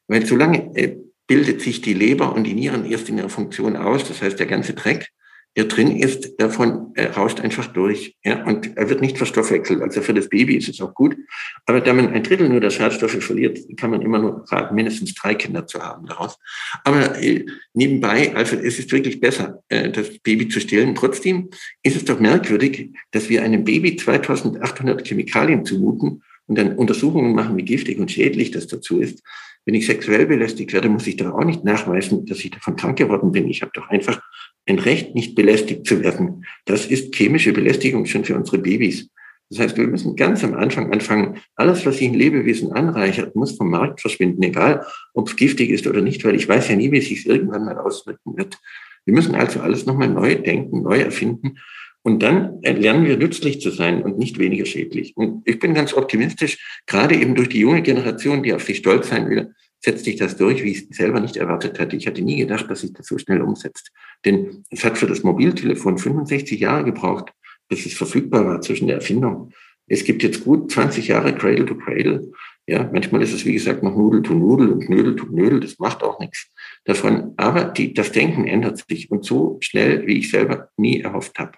weil solange äh, bildet sich die Leber und die Nieren erst in ihrer Funktion aus, das heißt der ganze Dreck, der drin ist, davon äh, rauscht einfach durch. Ja, und er wird nicht verstoffwechselt. Also für das Baby ist es auch gut. Aber da man ein Drittel nur der Schadstoffe verliert, kann man immer nur raten, mindestens drei Kinder zu haben daraus. Aber äh, nebenbei, also es ist wirklich besser, äh, das Baby zu stillen. Trotzdem ist es doch merkwürdig, dass wir einem Baby 2800 Chemikalien zumuten und dann Untersuchungen machen, wie giftig und schädlich das dazu ist. Wenn ich sexuell belästigt werde, muss ich doch auch nicht nachweisen, dass ich davon krank geworden bin. Ich habe doch einfach ein Recht, nicht belästigt zu werden. Das ist chemische Belästigung schon für unsere Babys. Das heißt, wir müssen ganz am Anfang anfangen, alles, was sich ein Lebewesen anreichert, muss vom Markt verschwinden, egal ob es giftig ist oder nicht, weil ich weiß ja nie, wie es sich irgendwann mal auswirken wird. Wir müssen also alles nochmal neu denken, neu erfinden. Und dann lernen wir nützlich zu sein und nicht weniger schädlich. Und ich bin ganz optimistisch, gerade eben durch die junge Generation, die auf sich stolz sein will, setzt sich das durch, wie ich es selber nicht erwartet hatte. Ich hatte nie gedacht, dass sich das so schnell umsetzt. Denn es hat für das Mobiltelefon 65 Jahre gebraucht, bis es verfügbar war zwischen der Erfindung. Es gibt jetzt gut 20 Jahre Cradle to Cradle. Ja, manchmal ist es, wie gesagt, noch Nudel to Nudel und Knödel to Knödel. Das macht auch nichts davon. Aber die, das Denken ändert sich und so schnell, wie ich selber nie erhofft habe.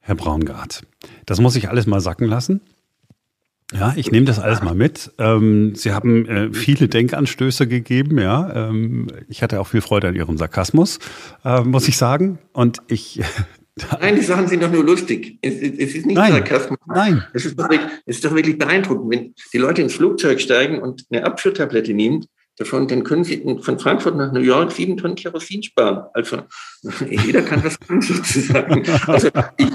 Herr Braungart, das muss ich alles mal sacken lassen. Ja, ich nehme das alles mal mit. Ähm, Sie haben äh, viele Denkanstöße gegeben, ja. Ähm, ich hatte auch viel Freude an Ihrem Sarkasmus, äh, muss ich sagen. Und ich. Nein, die Sachen sind doch nur lustig. Es, es ist nicht Nein. Sarkasmus. Nein. Es ist, doch wirklich, es ist doch wirklich beeindruckend, wenn die Leute ins Flugzeug steigen und eine Abführtablette nehmen, dann können Sie von Frankfurt nach New York sieben Tonnen Kerosin sparen. Also jeder kann das tun sozusagen. Also ich,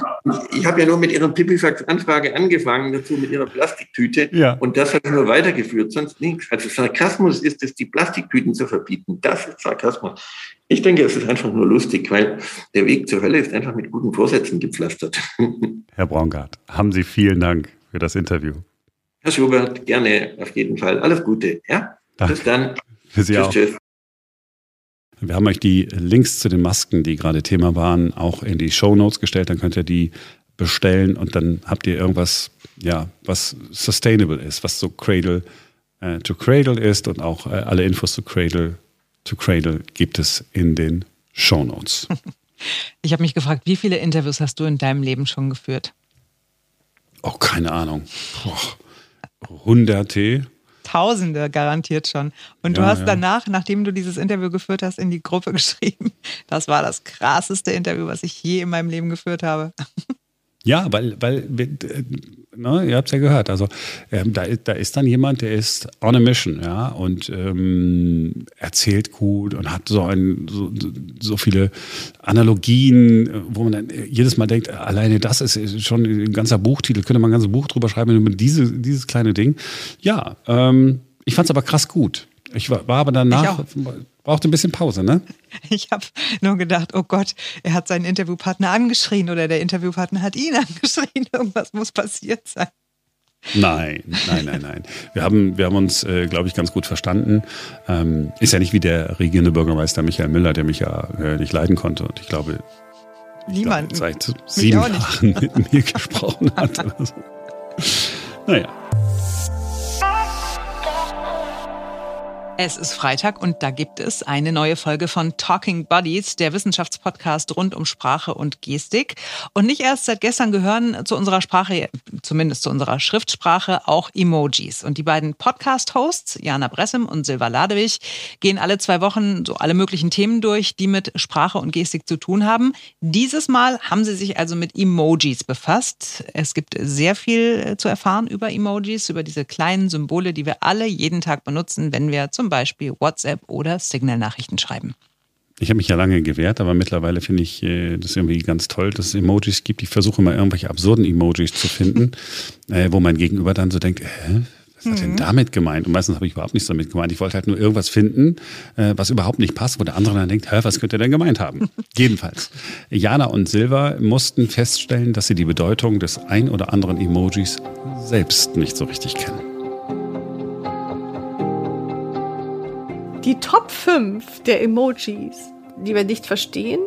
ich habe ja nur mit Ihrer Pipifax-Anfrage angefangen, dazu mit Ihrer Plastiktüte. Ja. Und das habe ich nur weitergeführt, sonst nichts. Also Sarkasmus ist es, die Plastiktüten zu verbieten. Das ist Sarkasmus. Ich denke, es ist einfach nur lustig, weil der Weg zur Hölle ist einfach mit guten Vorsätzen gepflastert. Herr Braungart, haben Sie vielen Dank für das Interview. Herr Schubert, gerne, auf jeden Fall. Alles Gute. Ja? Danke. Bis dann. Für Sie tschüss, auch. tschüss. Wir haben euch die Links zu den Masken, die gerade Thema waren, auch in die Show Notes gestellt. Dann könnt ihr die bestellen und dann habt ihr irgendwas, ja, was sustainable ist, was so Cradle äh, to Cradle ist und auch äh, alle Infos zu Cradle to Cradle gibt es in den Show Notes. Ich habe mich gefragt, wie viele Interviews hast du in deinem Leben schon geführt? Oh, keine Ahnung. Boah, Hunderte. Tausende garantiert schon. Und du Ja, hast ja. danach, nachdem du dieses Interview geführt hast, in die Gruppe geschrieben, das war das krasseste Interview, was ich je in meinem Leben geführt habe. Ja, weil, weil äh, ne, ihr habt es ja gehört, also ähm, da, da ist dann jemand, der ist on a mission, ja, und ähm, erzählt gut und hat so, ein, so, so viele Analogien, wo man dann jedes Mal denkt, alleine das ist schon ein ganzer Buchtitel, könnte man ein ganzes Buch drüber schreiben, über diese, dieses kleine Ding. Ja, ähm, ich fand es aber krass gut. Ich war, war aber danach, brauchte ein bisschen Pause, ne? Ich habe nur gedacht, oh Gott, er hat seinen Interviewpartner angeschrien oder der Interviewpartner hat ihn angeschrien. Irgendwas muss passiert sein. Nein, nein, nein, nein. Wir haben, wir haben uns, äh, glaube ich, ganz gut verstanden. Ähm, ist ja nicht wie der regierende Bürgermeister Michael Müller, der mich ja äh, nicht leiden konnte. Und ich glaube, Niemand. seit sieben. Jahren mit mir gesprochen hat. Oder so. Naja. Es ist Freitag und da gibt es eine neue Folge von Talking Buddies, der Wissenschaftspodcast rund um Sprache und Gestik. Und nicht erst seit gestern gehören zu unserer Sprache, zumindest zu unserer Schriftsprache, auch Emojis. Und die beiden Podcast-Hosts, Jana Bressem und Silva Ladewig, gehen alle zwei Wochen so alle möglichen Themen durch, die mit Sprache und Gestik zu tun haben. Dieses Mal haben sie sich also mit Emojis befasst. Es gibt sehr viel äh, zu erfahren über Emojis, über diese kleinen Symbole, die wir alle jeden Tag benutzen, wenn wir zum Beispiel WhatsApp oder Signal-Nachrichten schreiben. Ich habe mich ja lange gewehrt, aber mittlerweile finde ich äh, das irgendwie ganz toll, dass es Emojis gibt. Ich versuche immer irgendwelche absurden Emojis zu finden, äh, wo mein Gegenüber dann so denkt, hä? Was hat denn damit gemeint? Und meistens habe ich überhaupt nichts damit gemeint. Ich wollte halt nur irgendwas finden, äh, was überhaupt nicht passt, wo der andere dann denkt, hä, was könnte er denn gemeint haben? Jedenfalls. Jana und Silva mussten feststellen, dass sie die Bedeutung des ein oder anderen Emojis selbst nicht so richtig kennen. Die Top 5 der Emojis, die wir nicht verstehen,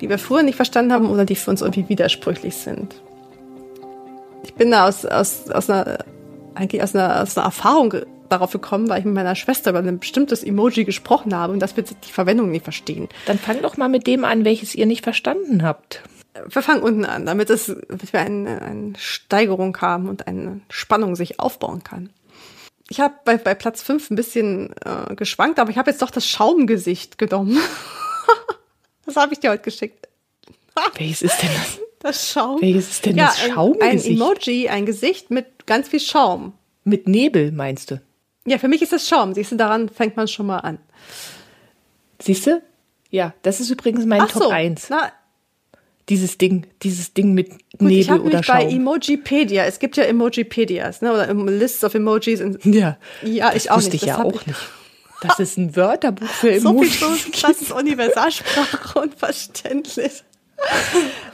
die wir früher nicht verstanden haben oder die für uns irgendwie widersprüchlich sind. Ich bin da aus, aus, aus einer, eigentlich aus einer, aus einer Erfahrung darauf gekommen, weil ich mit meiner Schwester über ein bestimmtes Emoji gesprochen habe und dass wir die Verwendung nicht verstehen. Dann fang doch mal mit dem an, welches ihr nicht verstanden habt. Wir fangen unten an, damit, es, damit wir eine, eine Steigerung haben und eine Spannung sich aufbauen kann. Ich habe bei, bei Platz 5 ein bisschen äh, geschwankt, aber ich habe jetzt doch das Schaumgesicht genommen. das habe ich dir heute geschickt. Welches ist denn das? Das Schaum. Welches ist denn ja, das ein, ein Schaumgesicht? Emoji, ein Gesicht mit ganz viel Schaum. Mit Nebel, meinst du? Ja, für mich ist das Schaum. Siehst du, daran fängt man schon mal an. Siehst du? Ja, das ist übrigens mein Ach Top so, 1. Na, Dieses Ding, dieses Ding mit Gut, Nebel ich habe oder mich bei Schaum. Emojipedia, es gibt ja Emojipedias, ne? oder Lists of Emojis. Ja, ja, ich auch wusste nicht. ich das ja hab auch nicht. Das ist ein Wörterbuch für So viel Emojis. so, das ist Universalsprache unverständlich.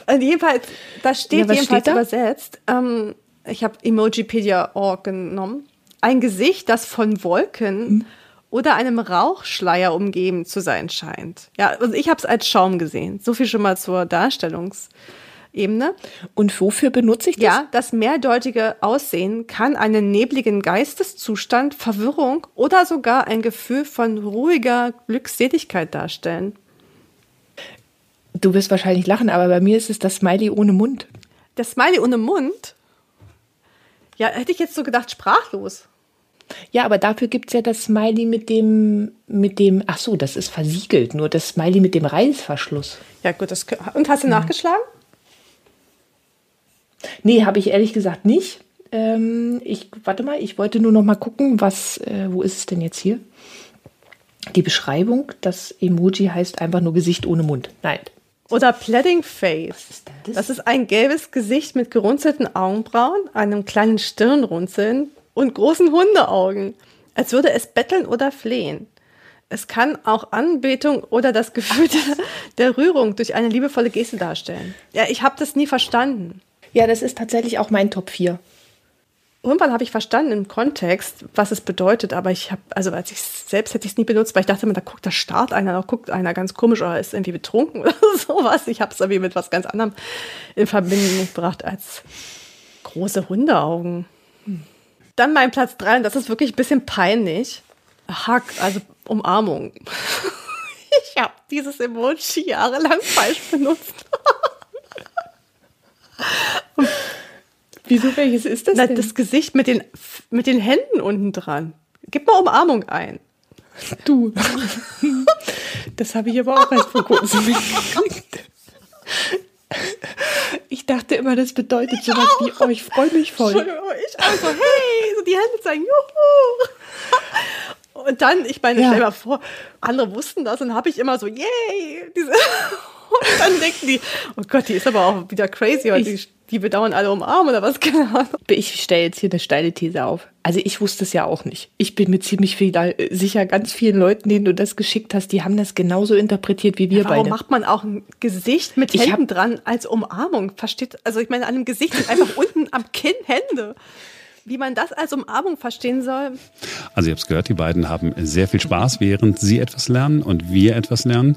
Und jedenfalls, da steht Ja, jedenfalls steht da? übersetzt, ähm, ich habe Emojipedia.org genommen, ein Gesicht, das von Wolken Hm. Oder einem Rauchschleier umgeben zu sein scheint. Ja, also ich habe es als Schaum gesehen. So viel schon mal zur Darstellungsebene. Und wofür benutze ich das? Ja, das mehrdeutige Aussehen kann einen nebligen Geisteszustand, Verwirrung oder sogar ein Gefühl von ruhiger Glückseligkeit darstellen. Du wirst wahrscheinlich lachen, aber bei mir ist es das Smiley ohne Mund. Der Smiley ohne Mund? Ja, hätte ich jetzt so gedacht, sprachlos. Ja, aber dafür gibt es ja das Smiley mit dem, mit dem, ach so, das ist versiegelt, nur das Smiley mit dem Reißverschluss. Ja, gut, das, und hast du nachgeschlagen? Nee, habe ich ehrlich gesagt nicht. Ähm, ich, warte mal, ich wollte nur noch mal gucken, was, äh, wo ist es denn jetzt hier? Die Beschreibung, das Emoji heißt einfach nur Gesicht ohne Mund. Nein. Oder Pledding Face. ist denn das? Das ist ein gelbes Gesicht mit gerunzelten Augenbrauen, einem kleinen Stirnrunzeln und großen Hundeaugen, als würde es betteln oder flehen. Es kann auch Anbetung oder das Gefühl der, der Rührung durch eine liebevolle Geste darstellen. Ja, ich habe das nie verstanden. Ja, das ist tatsächlich auch mein Top 4. Irgendwann habe ich verstanden im Kontext, was es bedeutet, aber ich habe, also als ich selbst hätte ich es nie benutzt, weil ich dachte immer, da guckt, da starrt einer, da guckt einer ganz komisch oder ist irgendwie betrunken oder sowas. Ich habe es irgendwie mit was ganz anderem in Verbindung gebracht als große Hundeaugen. Dann mein Platz drei und das ist wirklich ein bisschen peinlich. Hug, also Umarmung. Ich habe dieses Emoji jahrelang falsch benutzt. Wieso welches ist das? Na, denn? das Gesicht mit den, mit den Händen unten dran. Gib mal Umarmung ein. du. Das habe ich aber auch erst vor kurzem mitgekriegt. Ich dachte immer, das bedeutet sowas wie, oh, ich freue mich voll. Ich also, hey, so die Hände zeigen, juhu. Und dann, ich meine, Ja. stell mal vor, andere wussten das und habe ich immer so, yay, diese. Und dann denken die, oh Gott, die ist aber auch wieder crazy, und die, Ich- die bedauern alle umarmen oder was, keine Ahnung. Ich stelle jetzt hier eine steile These auf. Also ich wusste es ja auch nicht. Ich bin mir ziemlich viel, äh, sicher, ganz vielen Leuten, denen du das geschickt hast, die haben das genauso interpretiert wie wir Warum beide. macht man auch ein Gesicht mit Ich Händen hab- dran als Umarmung? Versteht, also ich meine, an einem Gesicht sind einfach unten am Kinn Hände. Wie man das als Umarmung verstehen soll, Also ihr habt es gehört, die beiden haben sehr viel Spaß, während sie etwas lernen und wir etwas lernen.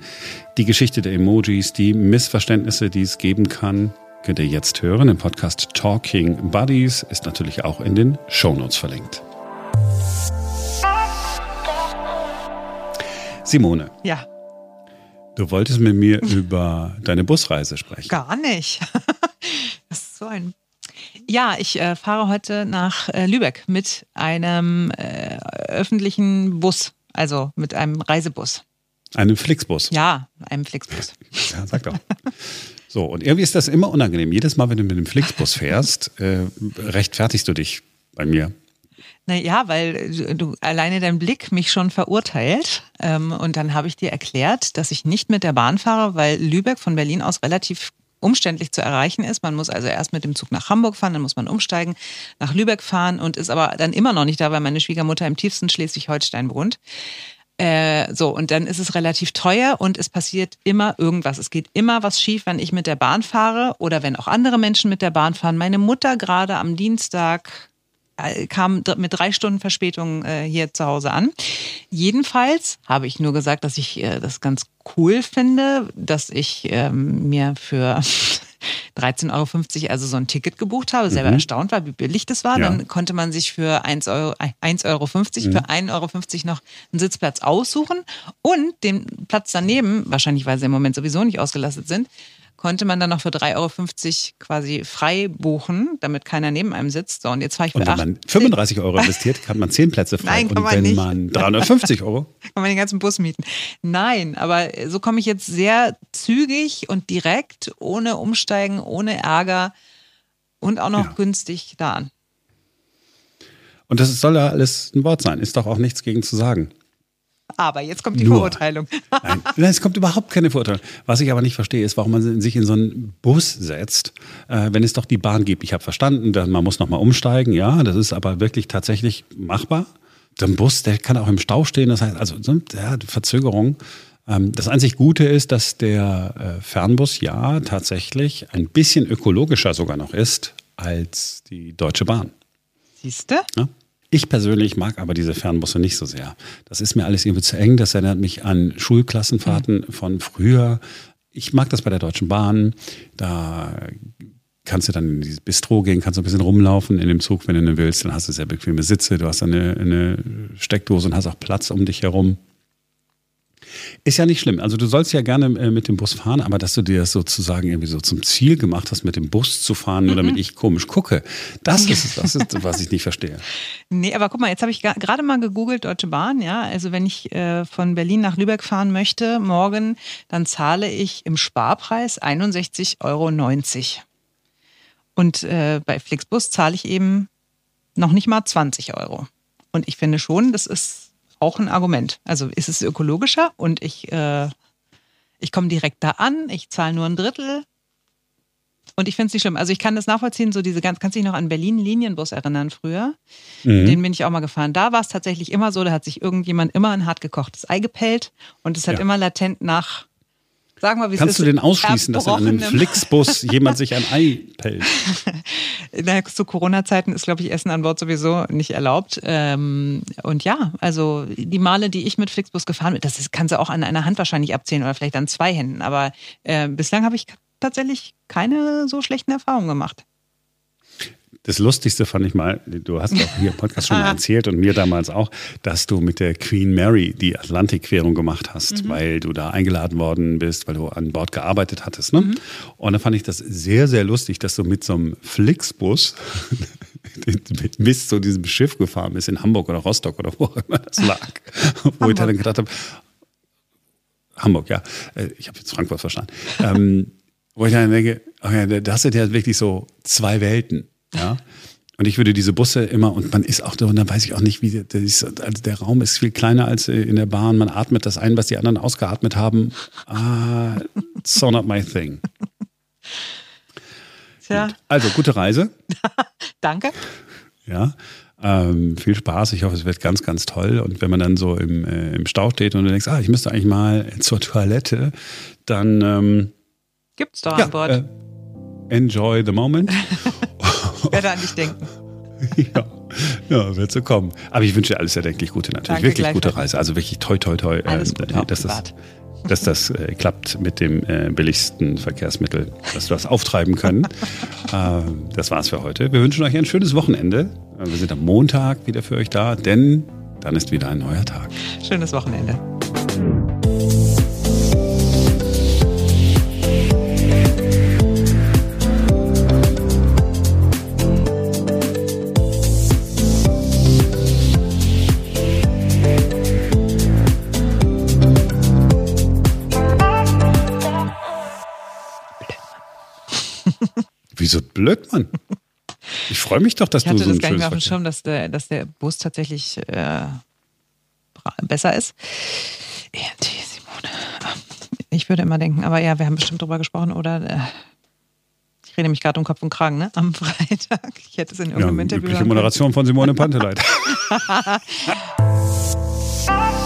Die Geschichte der Emojis, die Missverständnisse, die es geben kann, könnt ihr jetzt hören. Im Podcast Talking Buddies ist natürlich auch in den Shownotes verlinkt. Simone, Ja, du wolltest mit mir über deine Busreise sprechen. gar nicht. Das ist so ein. Ja, ich äh, fahre heute nach äh, Lübeck mit einem äh, öffentlichen Bus, also mit einem Reisebus. Einen Flixbus. Ja, einem Flixbus. Ja, sag doch. So, und irgendwie ist das immer unangenehm. Jedes Mal, wenn du mit dem Flixbus fährst, äh, rechtfertigst du dich bei mir. Naja, weil du, du alleine dein Blick mich schon verurteilt. Ähm, und dann habe ich dir erklärt, dass ich nicht mit der Bahn fahre, weil Lübeck von Berlin aus relativ umständlich zu erreichen ist. Man muss also erst mit dem Zug nach Hamburg fahren, dann muss man umsteigen, nach Lübeck fahren und ist aber dann immer noch nicht da, weil meine Schwiegermutter im tiefsten Schleswig-Holstein wohnt. Äh, so, und dann ist es relativ teuer und es passiert immer irgendwas. Es geht immer was schief, wenn ich mit der Bahn fahre oder wenn auch andere Menschen mit der Bahn fahren. Meine Mutter gerade am Dienstag äh, kam mit drei Stunden Verspätung äh, hier zu Hause an. Jedenfalls habe ich nur gesagt, dass ich äh, das ganz cool finde, dass ich ähm, mir für 13,50 Euro also so ein Ticket gebucht habe, selber erstaunt war, wie billig das war. Ja. Dann konnte man sich für 1,50 Euro, 1,50 Euro für 1,50 Euro noch einen Sitzplatz aussuchen und den Platz daneben, wahrscheinlich weil sie im Moment sowieso nicht ausgelastet sind, konnte man dann noch für 3,50 Euro quasi frei buchen, damit keiner neben einem sitzt. So, und jetzt fahre ich für Und wenn 8, man 35 Euro investiert, hat man 10 Plätze frei. Nein, kann und man wenn nicht. man 350 Euro, kann man den ganzen Bus mieten. Nein, aber so komme ich jetzt sehr zügig und direkt, ohne Umsteigen, ohne Ärger und auch noch Ja. günstig da an. und das soll ja alles ein Wort sein, ist doch auch nichts gegen zu sagen. Aber jetzt kommt die Nur. Verurteilung. Nein, es kommt überhaupt keine Verurteilung. Was ich aber nicht verstehe, ist, warum man sich in so einen Bus setzt, äh, wenn es doch die Bahn gibt. Ich habe verstanden, man muss nochmal umsteigen. Ja, das ist aber wirklich tatsächlich machbar. Der Bus, der kann auch im Stau stehen. Das heißt, also so, ja, Verzögerung. Ähm, das einzig Gute ist, dass der äh, Fernbus ja tatsächlich ein bisschen ökologischer sogar noch ist als die Deutsche Bahn. Siehst du? Ja? Ich persönlich mag aber diese Fernbusse nicht so sehr. Das ist mir alles irgendwie zu eng. Das erinnert mich an Schulklassenfahrten von früher. Ich mag das bei der Deutschen Bahn. Da kannst du dann in dieses Bistro gehen, kannst du ein bisschen rumlaufen in dem Zug, wenn du willst. Dann hast du sehr bequeme Sitze, du hast eine, eine Steckdose und hast auch Platz um dich herum. Ist ja nicht schlimm. Also du sollst ja gerne äh, mit dem Bus fahren, aber dass du dir das sozusagen irgendwie so zum Ziel gemacht hast, mit dem Bus zu fahren, nur damit ich komisch gucke, das ist, das ist, was ich nicht verstehe. Nee, aber guck mal, jetzt habe ich gerade mal gegoogelt, Deutsche Bahn, ja. Also wenn ich äh, von Berlin nach Lübeck fahren möchte, morgen, dann zahle ich im Sparpreis 61,90 Euro. Und äh, bei Flixbus zahle ich eben noch nicht mal 20 Euro. Und ich finde schon, das ist auch ein Argument. Also ist es ökologischer und ich, äh, ich komme direkt da an, ich zahle nur ein Drittel. Und ich finde es nicht schlimm. Also ich kann das nachvollziehen, so diese ganz, kannst du dich noch an Berlin Linienbus erinnern früher? Mhm. Den bin ich auch mal gefahren. Da war es tatsächlich immer so, da hat sich irgendjemand immer ein hart gekochtes Ei gepellt und es hat ja. immer latent nach Sag mal, wie Kannst du denn ausschließen, dass an einem Flixbus jemand sich ein Ei pellt? zu Corona-Zeiten ist, glaube ich, Essen an Bord sowieso nicht erlaubt. Ähm, und ja, also die Male, die ich mit Flixbus gefahren bin, das ist, kannst du auch an einer Hand wahrscheinlich abzählen oder vielleicht an zwei Händen. Aber äh, bislang habe ich tatsächlich keine so schlechten Erfahrungen gemacht. Das Lustigste fand ich mal, du hast auch hier im Podcast schon mal ah. erzählt und mir damals auch, dass du mit der Queen Mary die Atlantikquerung gemacht hast, mhm. weil du da eingeladen worden bist, weil du an Bord gearbeitet hattest. Ne? Mhm. Und da fand ich das sehr, sehr lustig, dass du mit so einem Flixbus bis zu diesem Schiff gefahren bist, in Hamburg oder Rostock oder wo auch immer das lag. wo ich dann gedacht habe, Hamburg, ja. Äh, ich habe jetzt Frankfurt verstanden. ähm, wo ich dann denke, okay, da hast du ja wirklich so zwei Welten. Ja. Und ich würde diese Busse immer, und man ist auch da, und dann weiß ich auch nicht, wie, der, ist, also der Raum ist viel kleiner als in der Bahn. Man atmet das ein, was die anderen ausgeatmet haben. Ah, so not my thing. Tja. Gut. Also, gute Reise. Danke. Ja. Ähm, viel Spaß. Ich hoffe, es wird ganz, ganz toll. Und wenn man dann so im, äh, im Stau steht und du denkst, ah, ich müsste eigentlich mal zur Toilette, dann ähm, gibt's doch ja, an Bord. Äh, enjoy the moment. Werde an dich denken. ja. Ja, wird so kommen. Aber ich wünsche dir alles erdenklich Gute natürlich. Danke, wirklich gute Reise. Also wirklich toi, toi, toi. Alles äh, gut, dass, das, dass das äh, klappt mit dem äh, billigsten Verkehrsmittel, dass du das auftreiben können. äh, das war's für heute. Wir wünschen euch ein schönes Wochenende. Äh, wir sind am Montag wieder für euch da, denn dann ist wieder ein neuer Tag. Schönes Wochenende. Wieso blöd, Mann? Ich freue mich doch, dass ich du so ein das gar nicht mehr auf dem Schirm, dass der, dass der Bus tatsächlich äh, besser ist. ENT, Simone. Ich würde immer denken, aber ja, wir haben bestimmt drüber gesprochen, oder? Äh, ich rede mich gerade um Kopf und Kragen, ne? Am Freitag. Ich hätte es in irgendeinem ja, Interview. Moderation von Simone Panteleit.